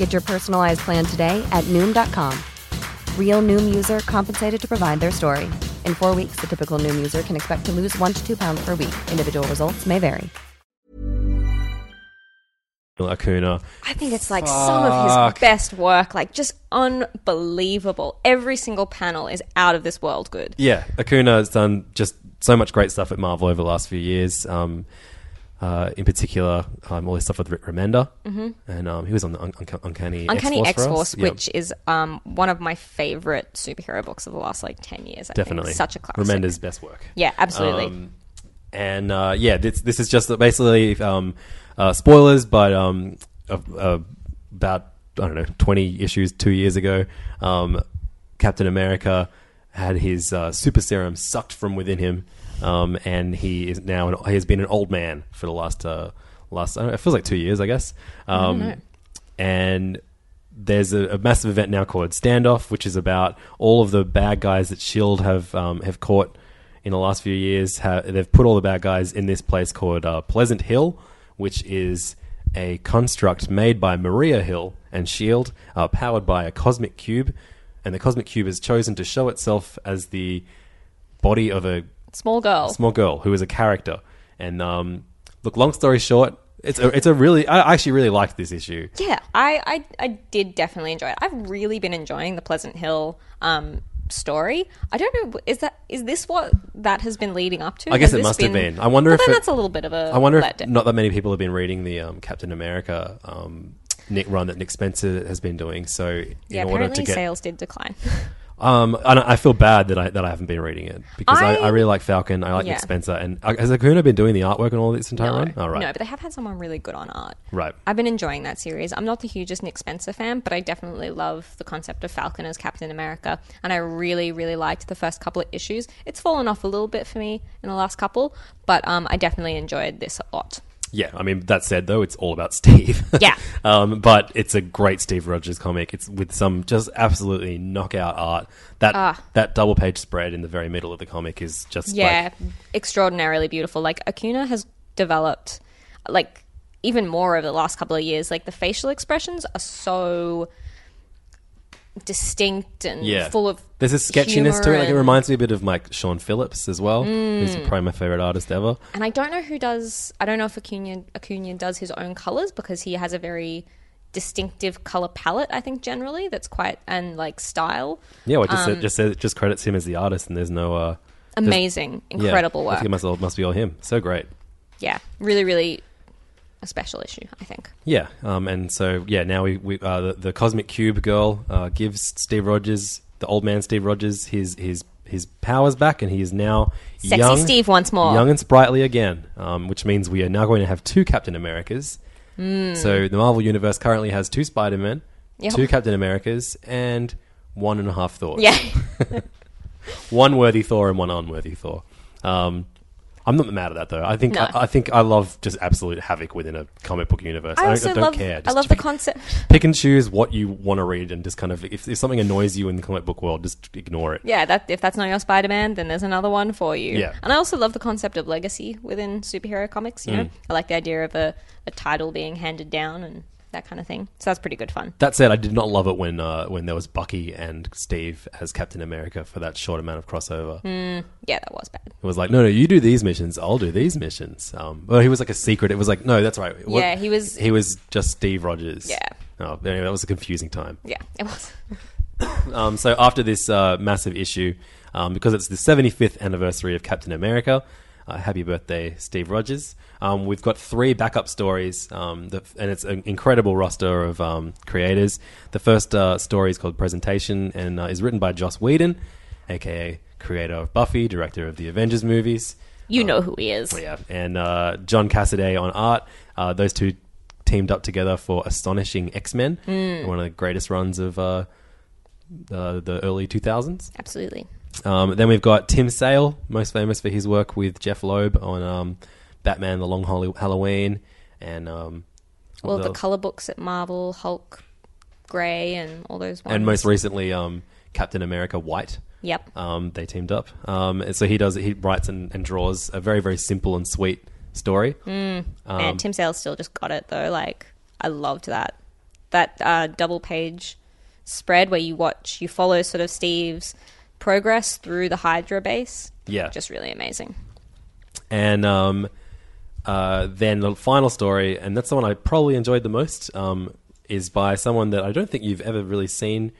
Get your personalized plan today at Noom.com. Real Noom user compensated to provide their story. In four weeks, the typical Noom user can expect to lose one to two pounds per week. Individual results may vary. Acuna. I think it's like some of his best work, like just unbelievable. Every single panel is out of this world good. Yeah, Acuna has done just so much great stuff at Marvel over the last few years. Um, uh, in particular, um, all his stuff with Rick Remender, mm-hmm. and um, he was on the Un- Un- Uncanny Uncanny X X-Force, for Yep, which is um, one of my favorite superhero books of the last like ten years. I definitely think. such a classic. Remender's best work. Yeah, absolutely. Um, and uh, yeah, this this is just basically um, uh, spoilers, but um, about I don't know twenty issues two years ago, um, Captain America had his uh, super serum sucked from within him, um, and he is now an, he has been an old man for the last uh, last I don't know, it feels like two years, I guess. Um, and there's a, a massive event now called Standoff, which is about all of the bad guys that Shield have um, have caught in the last few years. Ha- they've put all the bad guys in this place called uh, Pleasant Hill, which is a construct made by Maria Hill and Shield, uh, powered by a cosmic cube, and the cosmic cube has chosen to show itself as the body of a Small girl. small girl who is a character. And um, look, long story short, it's a, it's a really I actually really liked this issue. Yeah, I, I I did definitely enjoy it. I've really been enjoying the Pleasant Hill um, story. I don't know, is that is this what that has been leading up to? I guess Has it must have been. I wonder Well, if then it- that's a little bit of a I wonder if not that many people have been reading the um, Captain America um, Nick run that Nick Spencer has been doing. So in yeah, order apparently to get, sales did decline. Um, and I I feel bad that I that I haven't been reading it because I, I- I really like Falcon. I like Yeah. Nick Spencer, and uh, has Acuna been doing the artwork and all this entire no, run? Oh, right. no, but they have had someone really good on art. Right. I've been enjoying that series. I'm not the hugest Nick Spencer fan, but I definitely love the concept of Falcon as Captain America, and I really, really liked the first couple of issues. It's fallen off a little bit for me in the last couple, but um, I definitely enjoyed this a lot. Yeah, I mean that said though, it's all about Steve. Yeah. um, but it's a great Steve Rogers comic. It's with some just absolutely knockout art. That Ah. that double page spread in the very middle of the comic is just Yeah, like extraordinarily beautiful. Like Acuna has developed, like even more over the last couple of years. Like the facial expressions are so distinct and yeah, full of There's a sketchiness to humor it. Like it and- reminds me a bit of like Sean Phillips as well, who's Mm. probably my favorite artist ever. And I don't know who does. I don't know if Acuna Acuna does his own colors because he has a very distinctive color palette. I think generally that's quite and like style. Yeah, well, it just Um, just says, just credits him as the artist, and there's no uh, Amazing, yeah, incredible I work. think it must all, must be all him. So great. Yeah, really, really a special issue. I think. Yeah, um, and so yeah, now we, we uh, the, the Cosmic Cube girl uh, gives Steve Rogers, the old man Steve Rogers, his his his powers back, and he is now Sexy young, Steve once more. young and sprightly again. Um, which means we are now going to have two Captain Americas. So the Marvel Universe currently has two Spider Men. Yep. two Captain Americas, and one and a half Thor. Yeah. one worthy Thor and one unworthy Thor. Um, I'm not mad at that though. I think No. I, I think I love just absolute havoc within a comic book universe. I don't- also don't love. care. I Just love the pick- concept. pick and choose what you want to read and just kind of if, if something annoys you in the comic book world just ignore it Yeah, that if that's not your Spider Man, then there's another one for you. Yeah. And I also love the concept of legacy within superhero comics. You know, Mm. I like the idea of a, a title being handed down and that kind of thing. So that's pretty good fun. that said i did not love it when uh, when there was bucky and steve as captain america for that short amount of crossover Mm, yeah, that was bad. it was like no no you do these missions i'll do these missions um well he was like a secret it was like no that's right What- Yeah, he was- he was just steve rogers Yeah. oh anyway that was a confusing time Yeah, it was. Um, so after this uh, massive issue, um, because it's the 75th anniversary of Captain America, uh, happy birthday, Steve Rogers. Um, we've got three backup stories, um, the, and it's an incredible roster of um, creators. The first uh, story is called Presentation and uh, is written by Joss Whedon, aka creator of Buffy, director of the Avengers movies. You know who he is. Yeah, and uh, John Cassaday on art. Uh, those two teamed up together for Astonishing X Men, Mm. one of the greatest runs of uh, uh, the early 2000s. Absolutely. Um, then we've got Tim Sale, most famous for his work with Jeph Loeb on um, Batman: The Long Hol- Halloween, and um, All the the- color books at Marvel, Hulk, Grey, and all those ones. and most recently um, Captain America White. Yep. Um, they teamed up, um, and so he does. He writes and, and draws a very very simple and sweet story. Mm. Um, and Tim Sale still just got it though. Like I loved that that uh, double page spread where you watch, you follow sort of Steve's progress through the Hydra base. Yeah. just really amazing. And um, uh, then the final story, and that's the one I probably enjoyed the most, um, is by someone that I don't think you've ever really seen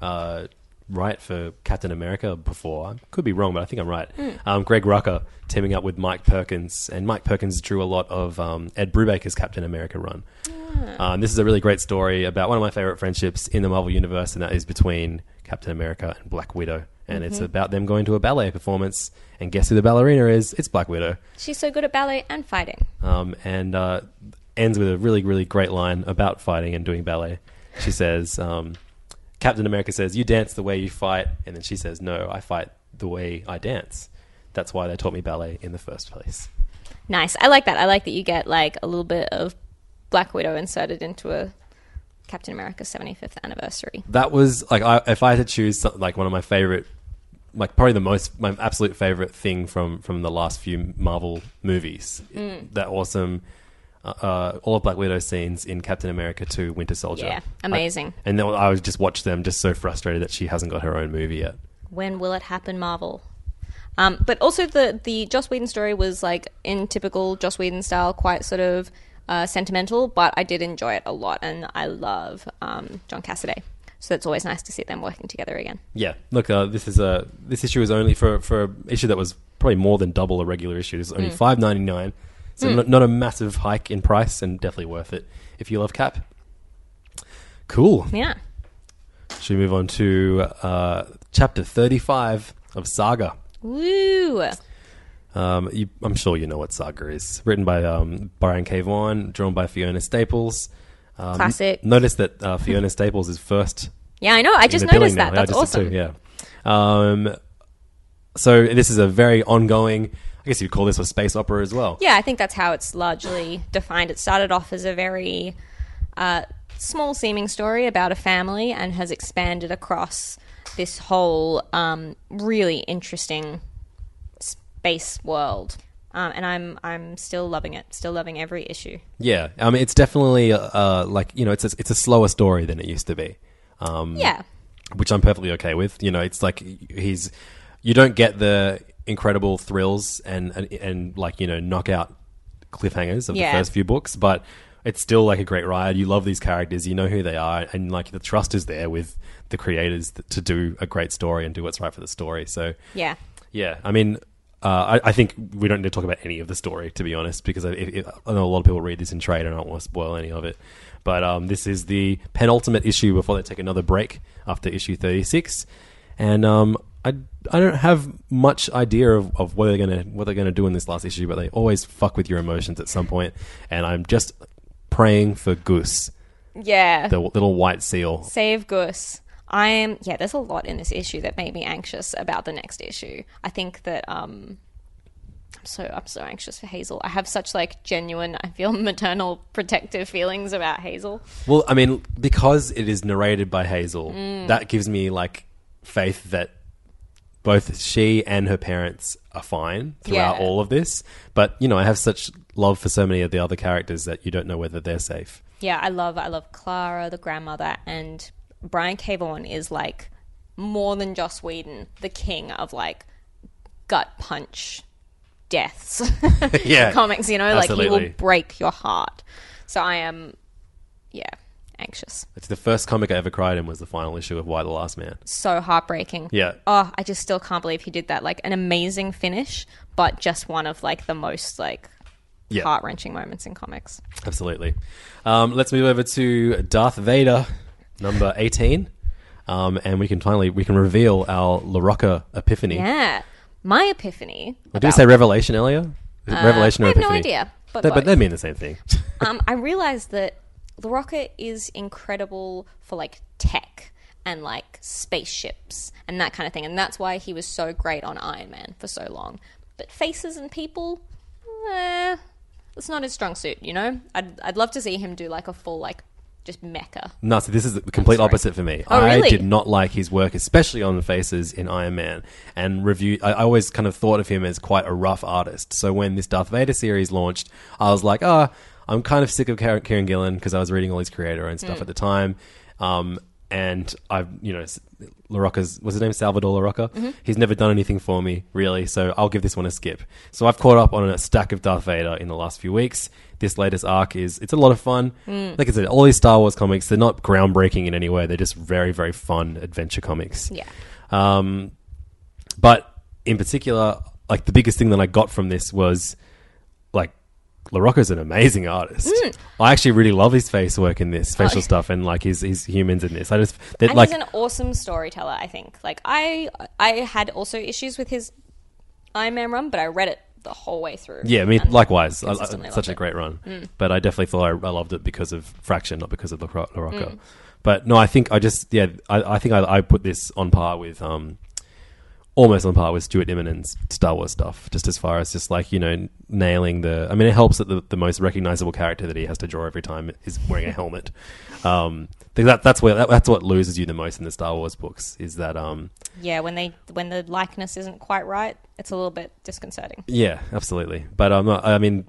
uh, write for Captain America before. I could be wrong, but I think I'm right. Mm. Um, Greg Rucka teaming up with Mike Perkins, and Mike Perkins drew a lot of um, Ed Brubaker's Captain America run. Um, this is a really great story about one of my favorite friendships in the Marvel Universe, and that is between Captain America and Black Widow. And it's Mhm. about them going to a ballet performance, and guess who the ballerina is? It's Black Widow. She's so good at ballet and fighting. Um, and uh, ends with a really, really great line about fighting and doing ballet. She says, um, Captain America says, You dance the way you fight. And then she says, No, I fight the way I dance. That's why they taught me ballet in the first place. Nice. I like that. I like that you get like a little bit of Black Widow inserted into a Captain America 75th anniversary. That was like, I, if I had to choose like one of my favorite, like probably the most, my absolute favorite thing from from the last few Marvel movies. Mm. That awesome. Uh, uh, all of Black Widow scenes in Captain America 2 Winter Soldier. Yeah, amazing. I, and then I would just watch them just so frustrated that she hasn't got her own movie yet. When will it happen, Marvel? Um, but also the the Joss Whedon story was like in typical Joss Whedon style, quite sort of uh, sentimental. But I did enjoy it a lot, and I love um, John Cassaday. So it's always nice to see them working together again. Yeah, look, uh, this is a this issue is only for for an issue that was probably more than double a regular issue. It's only Mm. five ninety nine, so Mm. not, not a massive hike in price, and definitely worth it if you love Cap. Cool. Yeah. Should we move on to uh, chapter 35 of Saga? Woo! Um, you, I'm sure you know what Saga is. Written by um, Brian K. Vaughan, drawn by Fiona Staples. Um, Classic. Notice that uh, Fiona Staples is first. Yeah, I know. I just noticed that. now. That's awesome. too, yeah. Um, so this is a very ongoing. I guess you'd call this a space opera as well. Yeah, I think that's how it's largely defined. It started off as a very uh, small seeming story about a family and has expanded across this whole um, really interesting space world. Um, and I'm I'm still loving it. Still loving every issue. Yeah, I mean, it's definitely uh, like you know, it's a, it's a slower story than it used to be. Um, Yeah. which I'm perfectly okay with. You know, it's like he's you don't get the incredible thrills and and, and like you know knockout cliffhangers of Yeah. the first few books, but it's still like a great ride. You love these characters, you know who they are, and like the trust is there with the creators to do a great story and do what's right for the story. So Yeah. yeah, I mean, uh, I, I think we don't need to talk about any of the story, to be honest, because I, I know a lot of people read this in trade and I don't want to spoil any of it. But um, this is the penultimate issue before they take another break after issue 36. And um, I, I don't have much idea of, of what they're gonna what they're gonna do in this last issue, but they always fuck with your emotions at some point, and I'm just praying for Goose, Yeah. the little white seal. Save Gus. I am yeah, there's a lot in this issue that made me anxious about the next issue. I think that um I'm so I'm so anxious for Hazel. I have such like genuine I feel maternal protective feelings about Hazel. Well, I mean, because it is narrated by Hazel, Mm. that gives me like faith that both she and her parents are fine throughout Yeah. all of this. But you know, I have such love for so many of the other characters that you don't know whether they're safe. Yeah, I love I love Klara, the grandmother, and Brian K. Vaughan is like more than Joss Whedon, the king of like gut punch deaths. Yeah, comics, you know, like he will break your heart. So I am, yeah, anxious. It's the first comic I ever cried in was the final issue of Y the Last Man. So heartbreaking. Yeah. Oh, I just still can't believe he did that. Like an amazing finish, but just one of like the most like Yeah. heart wrenching moments in comics. Absolutely. Um, let's move over to Darth Vader, number eighteen, um, and we can finally we can reveal our LaRocca epiphany. Yeah. My epiphany. Well, did you say revelation earlier? Is it revelation I or have no epiphany? idea, but They- but they mean the same thing. um, I realized that LaRocca is incredible for like tech and like spaceships and that kind of thing, and that's why he was so great on Iron Man for so long. But faces and people, eh, it's not his strong suit. You know, I'd I'd love to see him do like a full like just mecha. No, so this is the complete sorry. opposite for me. Oh, really? I did not like his work, especially on the faces in Iron Man. And review, I, I always kind of thought of him as quite a rough artist. So when this Darth Vader series launched, I was like, oh, I'm kind of sick of Kieran Kieran Gillen because I was reading all his creator and Mm. stuff at the time. Um, and I've, you know, LaRocca's, what's his name? Salvador LaRocca. Mm-hmm. He's never done anything for me, really. So I'll give this one a skip. So I've caught up on a stack of Darth Vader in the last few weeks. This latest arc is, it's a lot of fun. Mm. Like I said, all these Star Wars comics, they're not groundbreaking in any way. They're just very, very fun adventure comics. Yeah. Um, but in particular, like the biggest thing that I got from this was like LaRocca's an amazing artist. I actually really love his face work in this facial stuff and like his his humans in this. I just that And like he's an awesome storyteller. I think. Like I I had also issues with his Iron Man run, but I read it the whole way through. yeah, I mean likewise, I, I, such a it. great run. But I definitely thought I, I loved it because of Fraction, not because of LaRo- Mm. But no, I think I just yeah, I, I think I, I put this on par with um almost on par with Stuart Immonen's Star Wars stuff, just as far as just like you know nailing the. I mean, it helps that the, the most recognizable character that he has to draw every time is wearing a helmet. Um, that that's where that, that's what loses you the most in the Star Wars books is that um Yeah, when they when the likeness isn't quite right, it's a little bit disconcerting. yeah absolutely. But I'm not. I mean,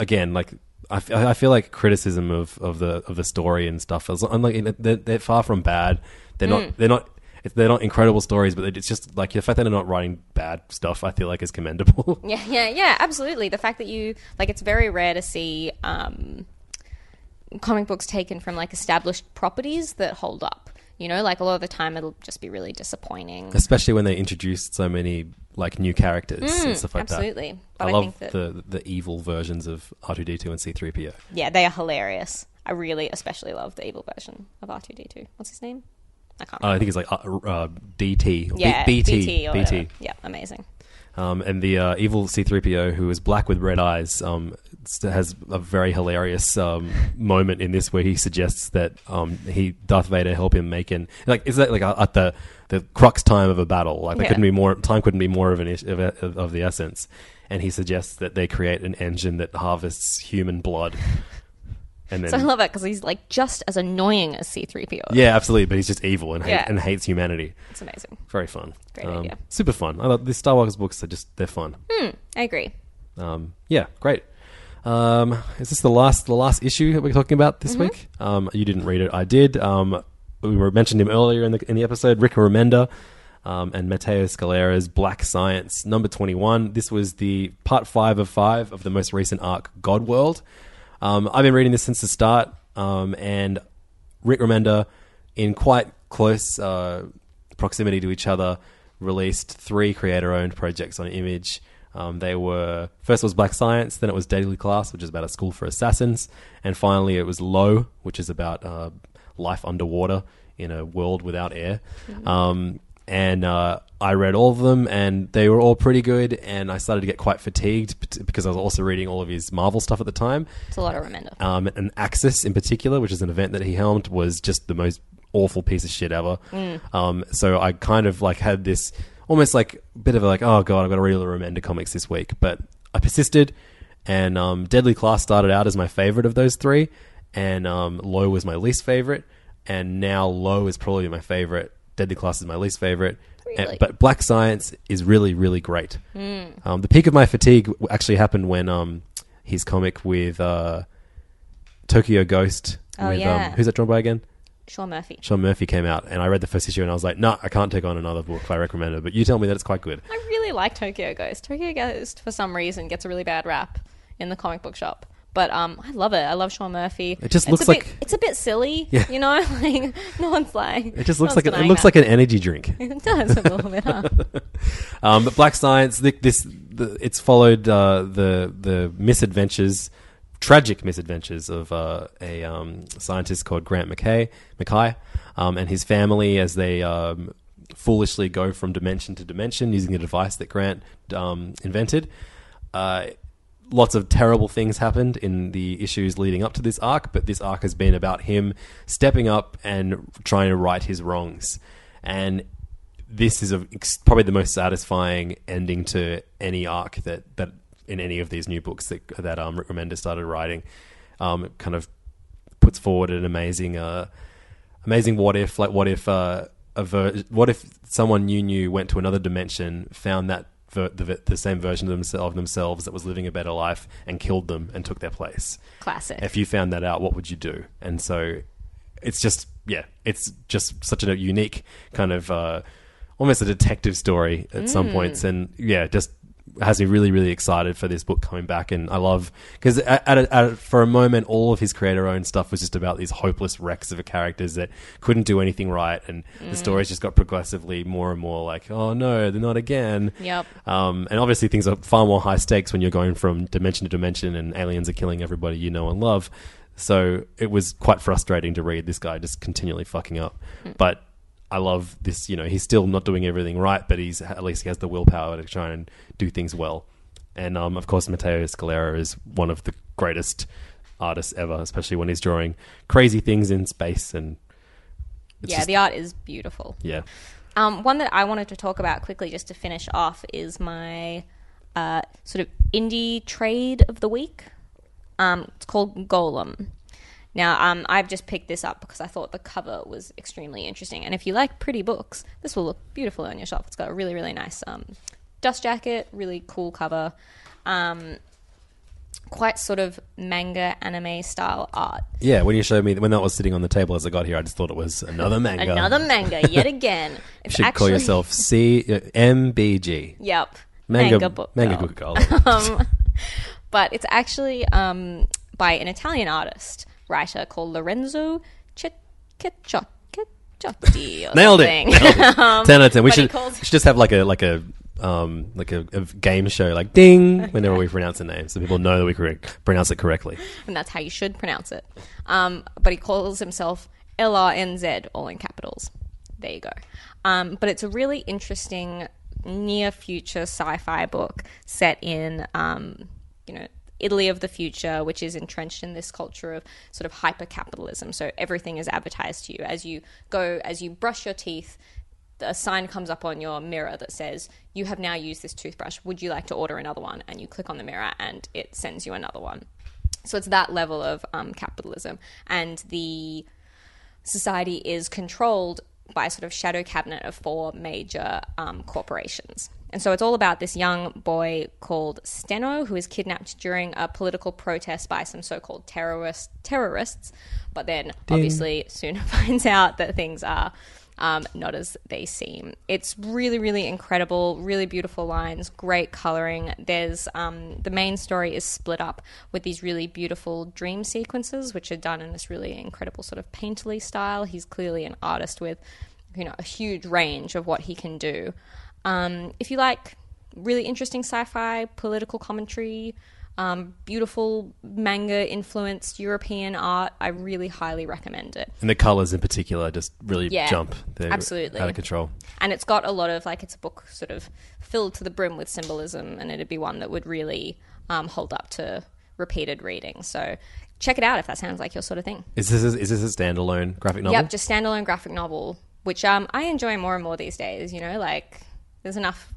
again, like. I, f- I feel like criticism of, of the of the story and stuff. is- I'm like they're, they're far from bad. They're Mm. not. They're not. They're not incredible stories, but it's just like the fact that they're not writing bad stuff. I feel like is commendable. Yeah, yeah, yeah, absolutely. The fact that you like it's very rare to see um, comic books taken from like established properties that hold up. You know, like a lot of the time it'll just be really disappointing. especially when they introduced so many like new characters and stuff like Mm, absolutely. that. But I I love think that- the the evil versions of R two D two and C three PO. Yeah, they are hilarious. I really especially love the evil version of R2D2. What's his name? I can't. Uh, I think it's like uh, uh, DT. or B- yeah, BT. BT or whatever. Yeah, amazing. Um, and the uh, evil C3PO, who is black with red eyes, um, has a very hilarious um, moment in this where he suggests that um, he Darth Vader help him make an like is that like at the the crux time of a battle? Like there Yeah. couldn't be more time couldn't be more of an of, of the essence, and he suggests that they create an engine that harvests human blood, and then So I love that because he's like just as annoying as C3PO. yeah, absolutely, but he's just evil and hate, Yeah. and hates humanity. It's amazing. Very fun, Great um, idea. super fun. I love these Star Wars books are just they're fun. I agree. Um, yeah, great. Um, is this the last the last issue that we're talking about this week? Um, you didn't read it. I did. Um, we were mentioned him earlier in the in the episode. Rick Remender um, and Matteo Scalera's Black Science number twenty one. This was the part five of five of the most recent arc, God World. Um, I've been reading this since the start, um, and Rick Remender, in quite close uh, proximity to each other, released three creator-owned projects on Image. Um, they were first was Black Science, then it was Deadly Class, which is about a school for assassins, and finally it was Low, which is about uh, life underwater in a world without air. Um, and uh, I read all of them, and they were all pretty good. And I started to get quite fatigued because I was also reading all of his Marvel stuff at the time. It's a lot of Remender. Um, and Axis in particular, which is an event that he helmed, was just the most awful piece of shit ever. Um, so I kind of like had this almost like bit of a like, oh god, I've got to read all the Remender comics this week. But I persisted, and um, Deadly Class started out as my favorite of those three, and um, Low was my least favorite, and now Low is probably my favorite. Deadly Class is my least favorite. And- Really? but Black Science is really, really great. Um, the peak of my fatigue actually happened when um, his comic with uh, Tokyo Ghost. Oh, with, yeah. um, who's that drawn by again? Sean Murphy. Sean Murphy came out, and I read the first issue, and I was like, "No, I can't take on another book. I recommend it." But you tell me that it's quite good. I really like Tokyo Ghost. Tokyo Ghost, for some reason, gets a really bad rap in the comic book shop. But um, I love it. I love Sean Murphy. It just It's looks a bit- like- it's a bit silly. Yeah. You know, like no one's like It just no looks one's like it, it looks that. like an energy drink. it does a little bit. Huh? Um, but Black Science, th- this the, it's followed uh, the the misadventures, tragic misadventures of uh, a um, scientist called Grant McKay, Mackay, um, and his family as they um, foolishly go from dimension to dimension using the device that Grant um, invented. Uh, lots of terrible things happened in the issues leading up to this arc, but this arc has been about him stepping up and trying to right his wrongs. And this is a, probably the most satisfying ending to any arc that, that in any of these new books that that um, Rick Remender started writing. Um, it kind of puts forward an amazing, uh, amazing what if. Like what if uh, a ver- what if someone you knew went to another dimension, found that ver- the, the same version of, themse- of themselves that was living a better life, and killed them and took their place. Classic. If you found that out, what would you do? And so it's just yeah, it's just such a unique kind of uh, almost a detective story at some points, and yeah, just has me really really excited for this book coming back. And I love because at, at, at for a moment, all of his creator owned stuff was just about these hopeless wrecks of characters that couldn't do anything right, and the stories just got progressively more and more like, oh no, they're not again. Yep. Um, and obviously, things are far more high stakes when you're going from dimension to dimension, and aliens are killing everybody you know and love. So it was quite frustrating to read this guy just continually fucking up. But I love this. You know, he's still not doing everything right, but he's at least he has the willpower to try and do things well. And um, of course, Matteo Scalera is one of the greatest artists ever, especially when he's drawing crazy things in space and yeah, just- the art is beautiful. yeah. Um, one that I wanted to talk about quickly, just to finish off, is my uh, sort of indie trade of the week. Um, it's called Golem. Now, um, I've just picked this up because I thought the cover was extremely interesting. And if you like pretty books, this will look beautiful on your shelf. It's got a really, really nice um, dust jacket, really cool cover. Um, quite sort of manga anime style art. Yeah, when you showed me when that was sitting on the table as I got here, I just thought it was another manga. Another manga, yet again. You should call yourself C uh, MBG. Yep. Manga, Manga book. Manga girl. book um, but it's actually um, by an Italian artist writer called Lorenzo Cecchiotti. or Nailed it. Nailed it. Um, ten out of ten. We should, calls- we should just have like a like a um like a, a game show like ding whenever we pronounce a name so people know that we correct, pronounce it correctly. and that's how you should pronounce it. Um, but he calls himself L R N Z, all in capitals. there you go. Um, but it's a really interesting near future sci-fi book set in, um, you know, Italy of the future, which is entrenched in this culture of sort of hyper capitalism. So everything is advertised to you as you go, as you brush your teeth. A sign comes up on your mirror that says, You have now used this toothbrush. Would you like to order another one? And you click on the mirror and it sends you another one. So it's that level of um, capitalism. And the society is controlled by a sort of shadow cabinet of four major um, corporations. And so it's all about this young boy called Steno, who is kidnapped during a political protest by some so called terrorist, terrorists, but then obviously soon finds out that things are um, not as they seem. It's really, really incredible, really beautiful lines, great coloring. There's um, the main story is split up with these really beautiful dream sequences, which are done in this really incredible sort of painterly style. He's clearly an artist with, you know, a huge range of what he can do. Um, if you like really interesting sci-fi, political commentary, um, beautiful manga influenced European art. I really highly recommend it. And the colors in particular just really Yeah, jump. They're absolutely. out of control. And it's got a lot of like it's a book sort of filled to the brim with symbolism, and it'd be one that would really um, hold up to repeated reading. So check it out if that sounds like your sort of thing. Is this is this a standalone graphic novel? Yep, just standalone graphic novel, which um, I enjoy more and more these days. You know, like there's enough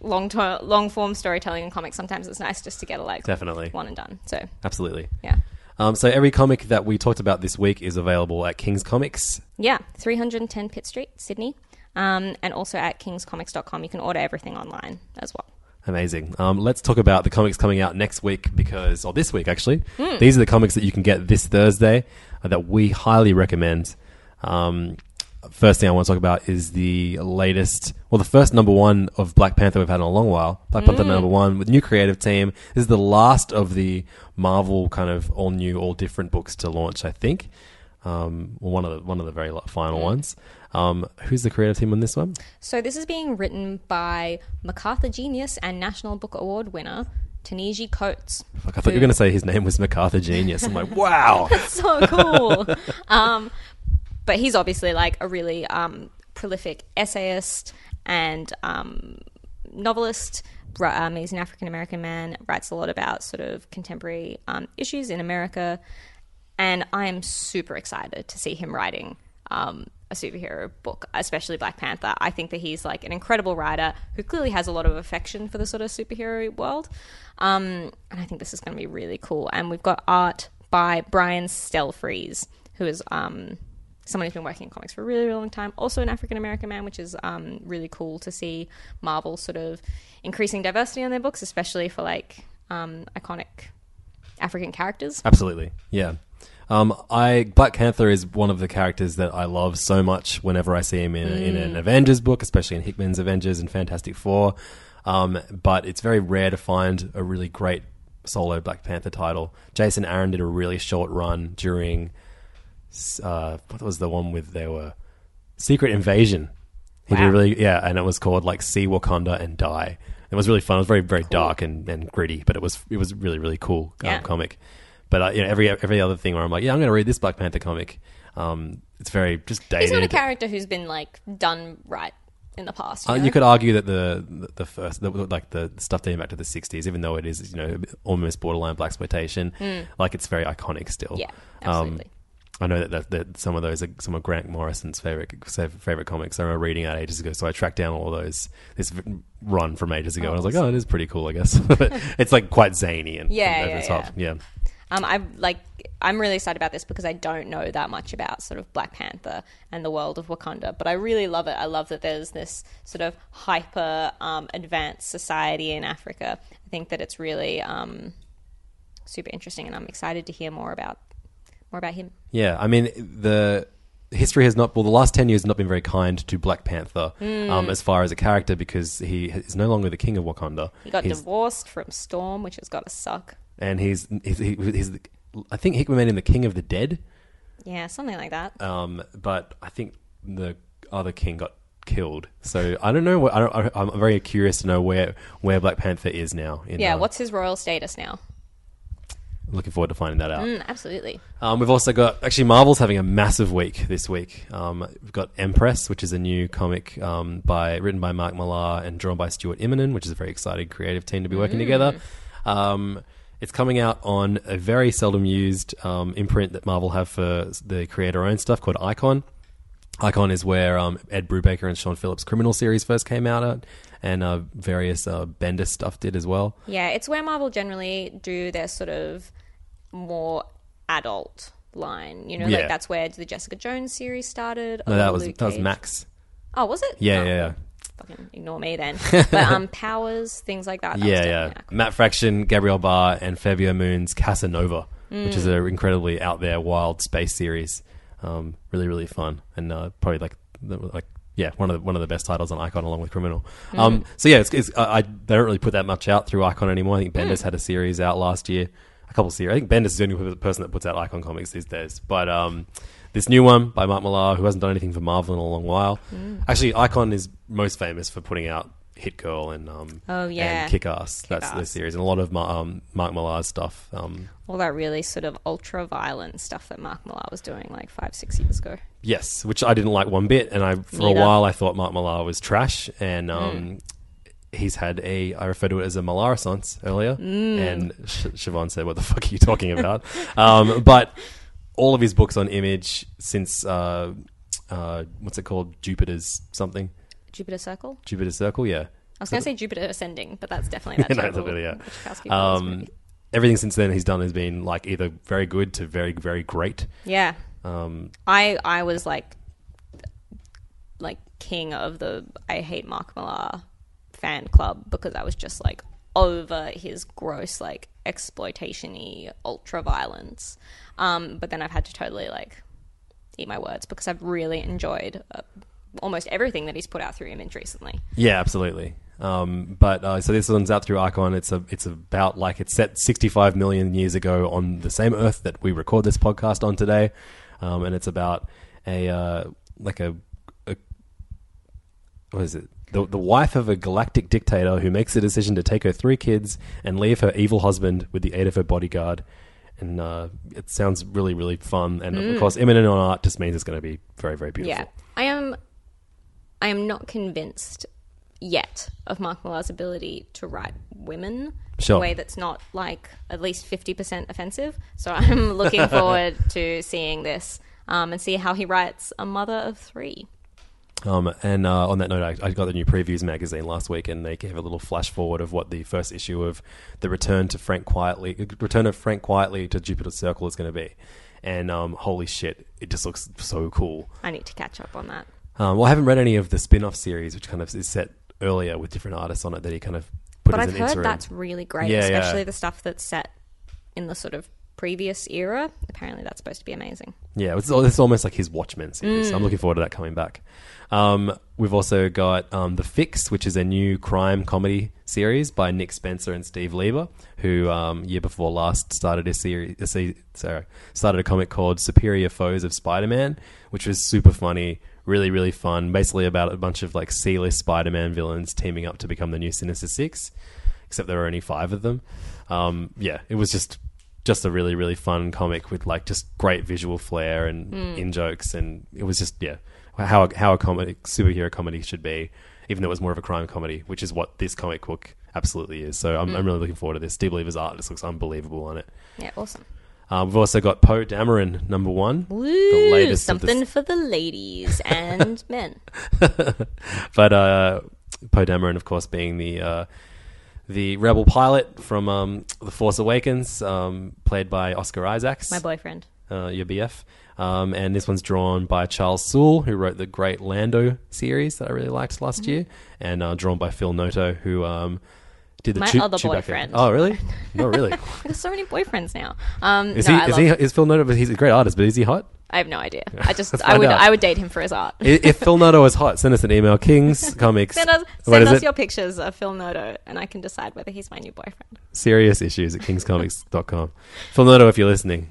long to- long form storytelling in comics. Sometimes it's nice just to get a like Definitely. one and done. So Absolutely. yeah. Um, so every comic that we talked about this week is available at King's Comics. Yeah, 310 Pitt Street, Sydney. Um, and also at kingscomics.com. You can order everything online as well. Amazing. Um, let's talk about the comics coming out next week because, or this week actually. These are the comics that you can get this Thursday uh, that we highly recommend. Um, first thing I want to talk about is the latest, well, the first number one of Black Panther we've had in a long while. Black Panther number one with new creative team. This is the last of the Marvel kind of all new, all different books to launch. I think. Um, well, one of the one of the very final ones. Um, who's the creative team on this one? So this is being written by MacArthur Genius and National Book Award winner Ta-Nehisi Coates. Fuck, I thought you were going to say his name was MacArthur Genius. I'm like, wow. that's so cool. um, but he's obviously like a really um, prolific essayist and um, novelist. Um, he's an African American man, writes a lot about sort of contemporary um, issues in America. And I am super excited to see him writing um, a superhero book, especially Black Panther. I think that he's like an incredible writer who clearly has a lot of affection for the sort of superhero world. Um, and I think this is going to be really cool. And we've got art by Brian Stelfreeze, who is um, someone who's been working in comics for a really, really long time. Also an African American man, which is um, really cool to see Marvel sort of increasing diversity on their books, especially for like um, iconic African characters. Absolutely, yeah. Um, I Black Panther is one of the characters that I love so much. Whenever I see him in, in an Avengers book, especially in Hickman's Avengers and Fantastic Four, um, but it's very rare to find a really great solo Black Panther title. Jason Aaron did a really short run during uh, what was the one with there were Secret Invasion. He did really yeah, and it was called like See Wakanda and Die. It was really fun. It was very very dark and, and gritty, but it was it was really really cool um, Yeah. comic. But uh, you know every every other thing where I'm like, yeah, I'm going to read this Black Panther comic. Um, it's very just dated. He's not a character who's been like done right in the past. You, Uh, you could argue that the the, the first the, like the stuff dating back to the '60s, even though it is you know almost borderline blaxploitation, like it's very iconic still. Yeah, Um, absolutely. I know that, that, that some of those are some of Grant Morrison's favorite favorite comics. I remember reading that ages ago, so I tracked down all those this run from ages ago, and I was like, oh, it is pretty cool, I guess. it's like quite zany and Yeah, over yeah, the top. Yeah. Um, I like. I'm really excited about this because I don't know that much about sort of Black Panther and the world of Wakanda, but I really love it. I love that there's this sort of hyper um, advanced society in Africa. I think that it's really um, super interesting, and I'm excited to hear more about more about him. Yeah, I mean the history has not well the last 10 years has not been very kind to black panther Hmm. um, as far as a character because he is no longer the king of wakanda He got He's- divorced from Storm, which has got to suck. and he's he's, he- he's i think hickman made him the king of the dead Yeah, something like that. um, but i think the other king got killed so i don't know what I i'm very curious to know where where black panther is now in, yeah, uh, what's his royal status now? Looking forward to finding that out. Mm, absolutely. Um, we've also got actually Marvel's having a massive week this week. Um, we've got Empress, which is a new comic um, by written by Mark Millar and drawn by Stuart Immonen, which is a very exciting creative team to be working together. Um, it's coming out on a very seldom used um, imprint that Marvel have for the creator owned stuff called Icon. Icon is where um, Ed Brubaker and Sean Phillips' criminal series first came out at, and uh, various uh, Bendis stuff did as well. Yeah, it's where Marvel generally do their sort of more adult line. You know, Yeah. like that's where the Jessica Jones series started. No, that was Luke that was Cage. Max. Oh, was it? Yeah, Oh, yeah, yeah. Fucking ignore me then. But um, powers, things like that. that was yeah, definitely yeah. Aquaman. Matt Fraction, Gabriel Bá, and Fabio Moon's Casanova, which is an incredibly out there, wild space series. Um, really, really fun, and uh, probably like, the, like, yeah, one of the, one of the best titles on Icon, along with Criminal. Um, so yeah, it's, it's I, I they don't really put that much out through Icon anymore. I think Bendis had a series out last year, a couple series. I think Bendis is the only person that puts out Icon comics these days. But um, this new one by Mark Millar, who hasn't done anything for Marvel in a long while. Actually, Icon is most famous for putting out Hit Girl and um, Oh, yeah. and Kick Ass. That's the series, and a lot of Ma- um, Mark Millar's stuff. Um, All that really sort of ultra violent stuff that Mark Millar was doing like five, six years ago. yes, which I didn't like one bit, and I for Neither. a while I thought Mark Millar was trash, and Mm. He's had a I referred to it as a Millar Renaissance earlier, Mm. and Sh- Siobhan said, "What the fuck are you talking about?" um, but all of his books on Image since uh, uh, what's it called, Jupiter's something, Jupiter Circle? Jupiter Circle, yeah. I was going to say Jupiter Ascending, but that's definitely that No, terrible yeah. Um, everything since then he's done has been like either very good to very very great. Yeah. Um, I I was like like king of the I hate Mark Millar fan club because I was just like over his gross like exploitation-y ultra violence. Um, but then I've had to totally like eat my words because I've really enjoyed uh, almost everything that he's put out through Image recently. Yeah, absolutely. Um, but uh, so this one's out through Icon. It's a it's about like it's set 65 million years ago on the same Earth that we record this podcast on today, um, and it's about a uh, like a what is it? The, the wife of a galactic dictator who makes the decision to take her three kids and leave her evil husband with the aid of her bodyguard. And uh, it sounds really, really fun. And of course, Immonen on art just means it's going to be very, very beautiful. Yeah, I am. I am not convinced yet of Mark Millar's ability to write women in a way that's not like at least fifty percent offensive. So I'm looking forward to seeing this um, and see how he writes a mother of three. Um, and uh, on that note, I, I got the new previews magazine last week, and they gave a little flash forward of what the first issue of the return to Frank Quitely, return of Frank Quitely to Jupiter Circle is going to be. And um, holy shit, it just looks so cool. I need to catch up on that. Um, well, I haven't read any of the spin-off series, which kind of is set earlier with different artists on it that he kind of put But as I've an heard interim. that's really great, Yeah, yeah. especially the stuff that's set in the sort of previous era. Apparently, that's supposed to be amazing. Yeah, it's, it's almost like his Watchmen series. Mm. I'm looking forward to that coming back. Um, we've also got um, The Fix, which is a new crime comedy series by Nick Spencer and Steve Lieber, who um, year before last started a series, a se- sorry, started a comic called Superior Foes of Spider-Man, which was super funny, really really fun. Basically about a bunch of like C-list Spider-Man villains teaming up to become the new Sinister Six, except there were only five of them. Um, yeah, it was just just a really really fun comic with like just great visual flair and in jokes and it was just yeah how a, how a comedy superhero comedy should be even though it was more of a crime comedy which is what this comic book absolutely is. So I'm, I'm really looking forward to this. Steve Lieber's art just looks unbelievable on it. Yeah, awesome. um, we've also got Poe Dameron number one. Woo, the latest of the something for the ladies and men. but uh, Poe Dameron, of course, being the uh, the rebel pilot from um, The Force Awakens, um, played by Oscar Isaacs, My boyfriend. uh, your BF. Um, and this one's drawn by Charles Soule, who wrote the great Lando series that I really liked Mm-hmm. last year, and uh, drawn by Phil Noto, who um, did the My other Chewbacca. boyfriend. Oh, really? No, really. I've got so many boyfriends now. Um, Is no, he? Is love, he? Is Phil Noto? But he's a great artist. But is he hot? I have no idea. I just I would out. I would date him for his art. If Phil Noto is hot, send us an email. Kings Comics. Send us, send us your pictures of Phil Noto, and I can decide whether he's my new boyfriend. serious issues at kingscomics.com. Phil Noto, if you're listening.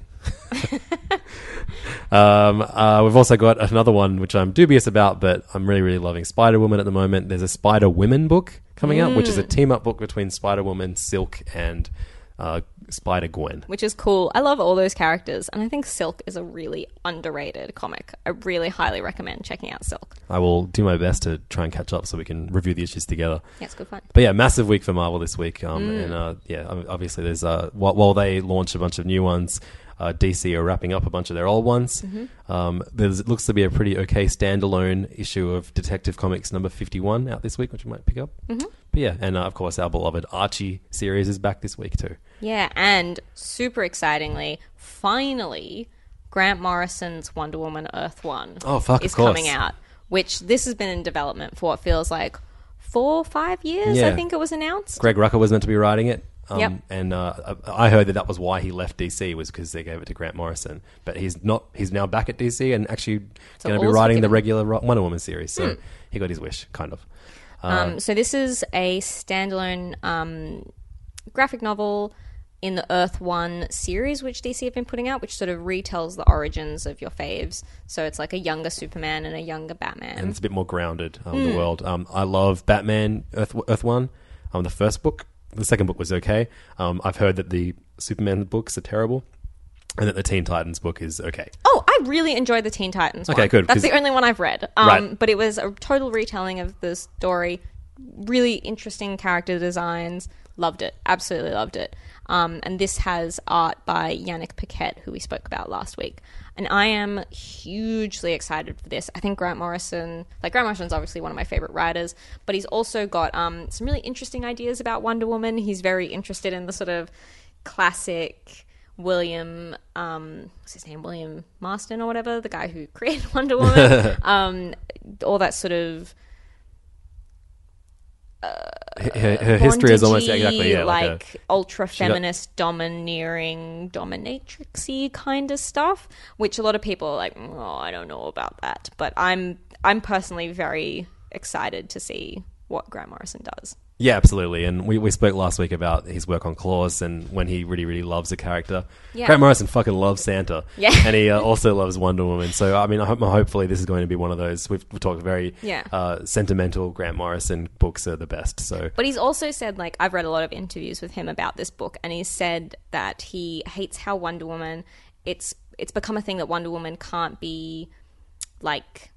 um, uh, we've also got another one which I'm dubious about, but I'm really, really loving Spider Woman at the moment. There's a Spider Women book coming out, which is a team up book between Spider Woman, Silk, and uh, Spider Gwen. which is cool. I love all those characters, and I think Silk is a really underrated comic. I really highly recommend checking out Silk. I will do my best to try and catch up so we can review the issues together. Yeah, it's good fun. But yeah, massive week for Marvel this week. Um, Mm. And uh, yeah, obviously there's uh, while, while they launch a bunch of new ones, uh, DC are wrapping up a bunch of their old ones. Mm-hmm. Um, there's it looks to be a pretty okay standalone issue of Detective Comics number 51 out this week, which we might pick up. Mm-hmm. But yeah, and uh, of course our beloved Archie series is back this week too. Yeah, and super excitingly, finally, Grant Morrison's Wonder Woman Earth One Oh, fuck, is coming out. Which this has been in development for what feels like four, five years. Yeah. I think it was announced. Greg Rucka was meant to be writing it. Um, Yep. And uh, I heard that that was why he left DC was because they gave it to Grant Morrison. But he's not. He's now back at DC and actually So going to be writing the regular Wonder Woman series. So he got his wish, kind of. Um, so this is a standalone um, graphic novel in the Earth One series, which DC have been putting out, which sort of retells the origins of your faves. So it's like a younger Superman and a younger Batman. and it's a bit more grounded um, Hmm. the world. Um, I love Batman Earth Earth One, um, the first book. The second book was okay. Um, I've heard that the Superman books are terrible, and that the Teen Titans book is okay. Oh, I really enjoyed the Teen Titans. Okay, one. good, That's 'cause- the only one I've read. Um, Right. But it was a total retelling of the story. Really interesting character designs. Loved it. Absolutely loved it. Um, and this has art by Yanick Paquette, who we spoke about last week. And I am hugely excited for this. I think Grant Morrison, like Grant Morrison's obviously one of my favorite writers, but he's also got um, some really interesting ideas about Wonder Woman. He's very interested in the sort of classic William, um, what's his name, William Marston or whatever, the guy who created Wonder Woman. um, all that sort of Her, her- uh, her history is almost exactly yeah, like, like, a, ultra feminist, domineering, dominatrixy kind of stuff, which a lot of people are like, mm, oh, I don't know about that. But I'm I'm personally very excited to see what Grant Morrison does. Yeah, absolutely. And we, we spoke last week about his work on Klaus and when he really really loves a character. Yeah. Grant Morrison fucking loves Santa. Yeah. and he uh, also loves Wonder Woman. So I mean, I hope, hopefully this is going to be one of those. We've, we've talked very Yeah. uh, sentimental. Grant Morrison books are the best. So But he's also said, like, I've read a lot of interviews with him about this book, and he's said that he hates how Wonder Woman, it's it's become a thing that Wonder Woman can't be, like,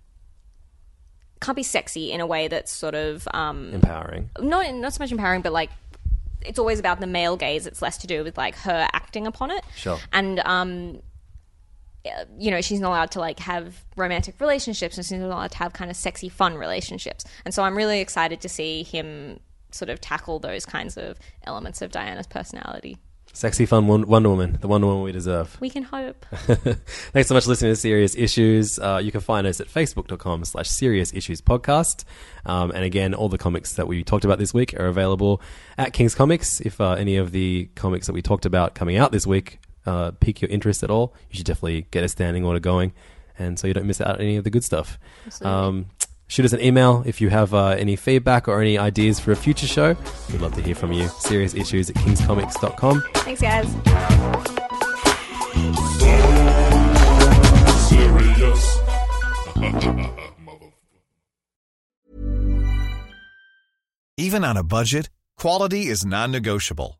can't be sexy in a way that's sort of um, empowering. not not so much empowering, but like it's always about the male gaze. It's less to do with like her acting upon it. Sure. And um, uh, you know, she's not allowed to like have romantic relationships, and she's not allowed to have kind of sexy, fun relationships. And so I'm really excited to see him sort of tackle those kinds of elements of Diana's personality. Sexy, fun Won- Wonder Woman, the Wonder Woman we deserve. We can hope. Thanks so much for listening to Serious Issues. Uh, you can find us at facebook.com slash Serious Issues Podcast. Um, and again, all the comics that we talked about this week are available at King's Comics. If uh, any of the comics that we talked about coming out this week uh, pique your interest at all, you should definitely get a standing order going. And so you don't miss out on any of the good stuff. Um, shoot us an email if you have uh, any feedback or any ideas for a future show. We'd love to hear from you. Serious Issues at kingscomics.com. Thanks, guys. Even on a budget, quality is non-negotiable.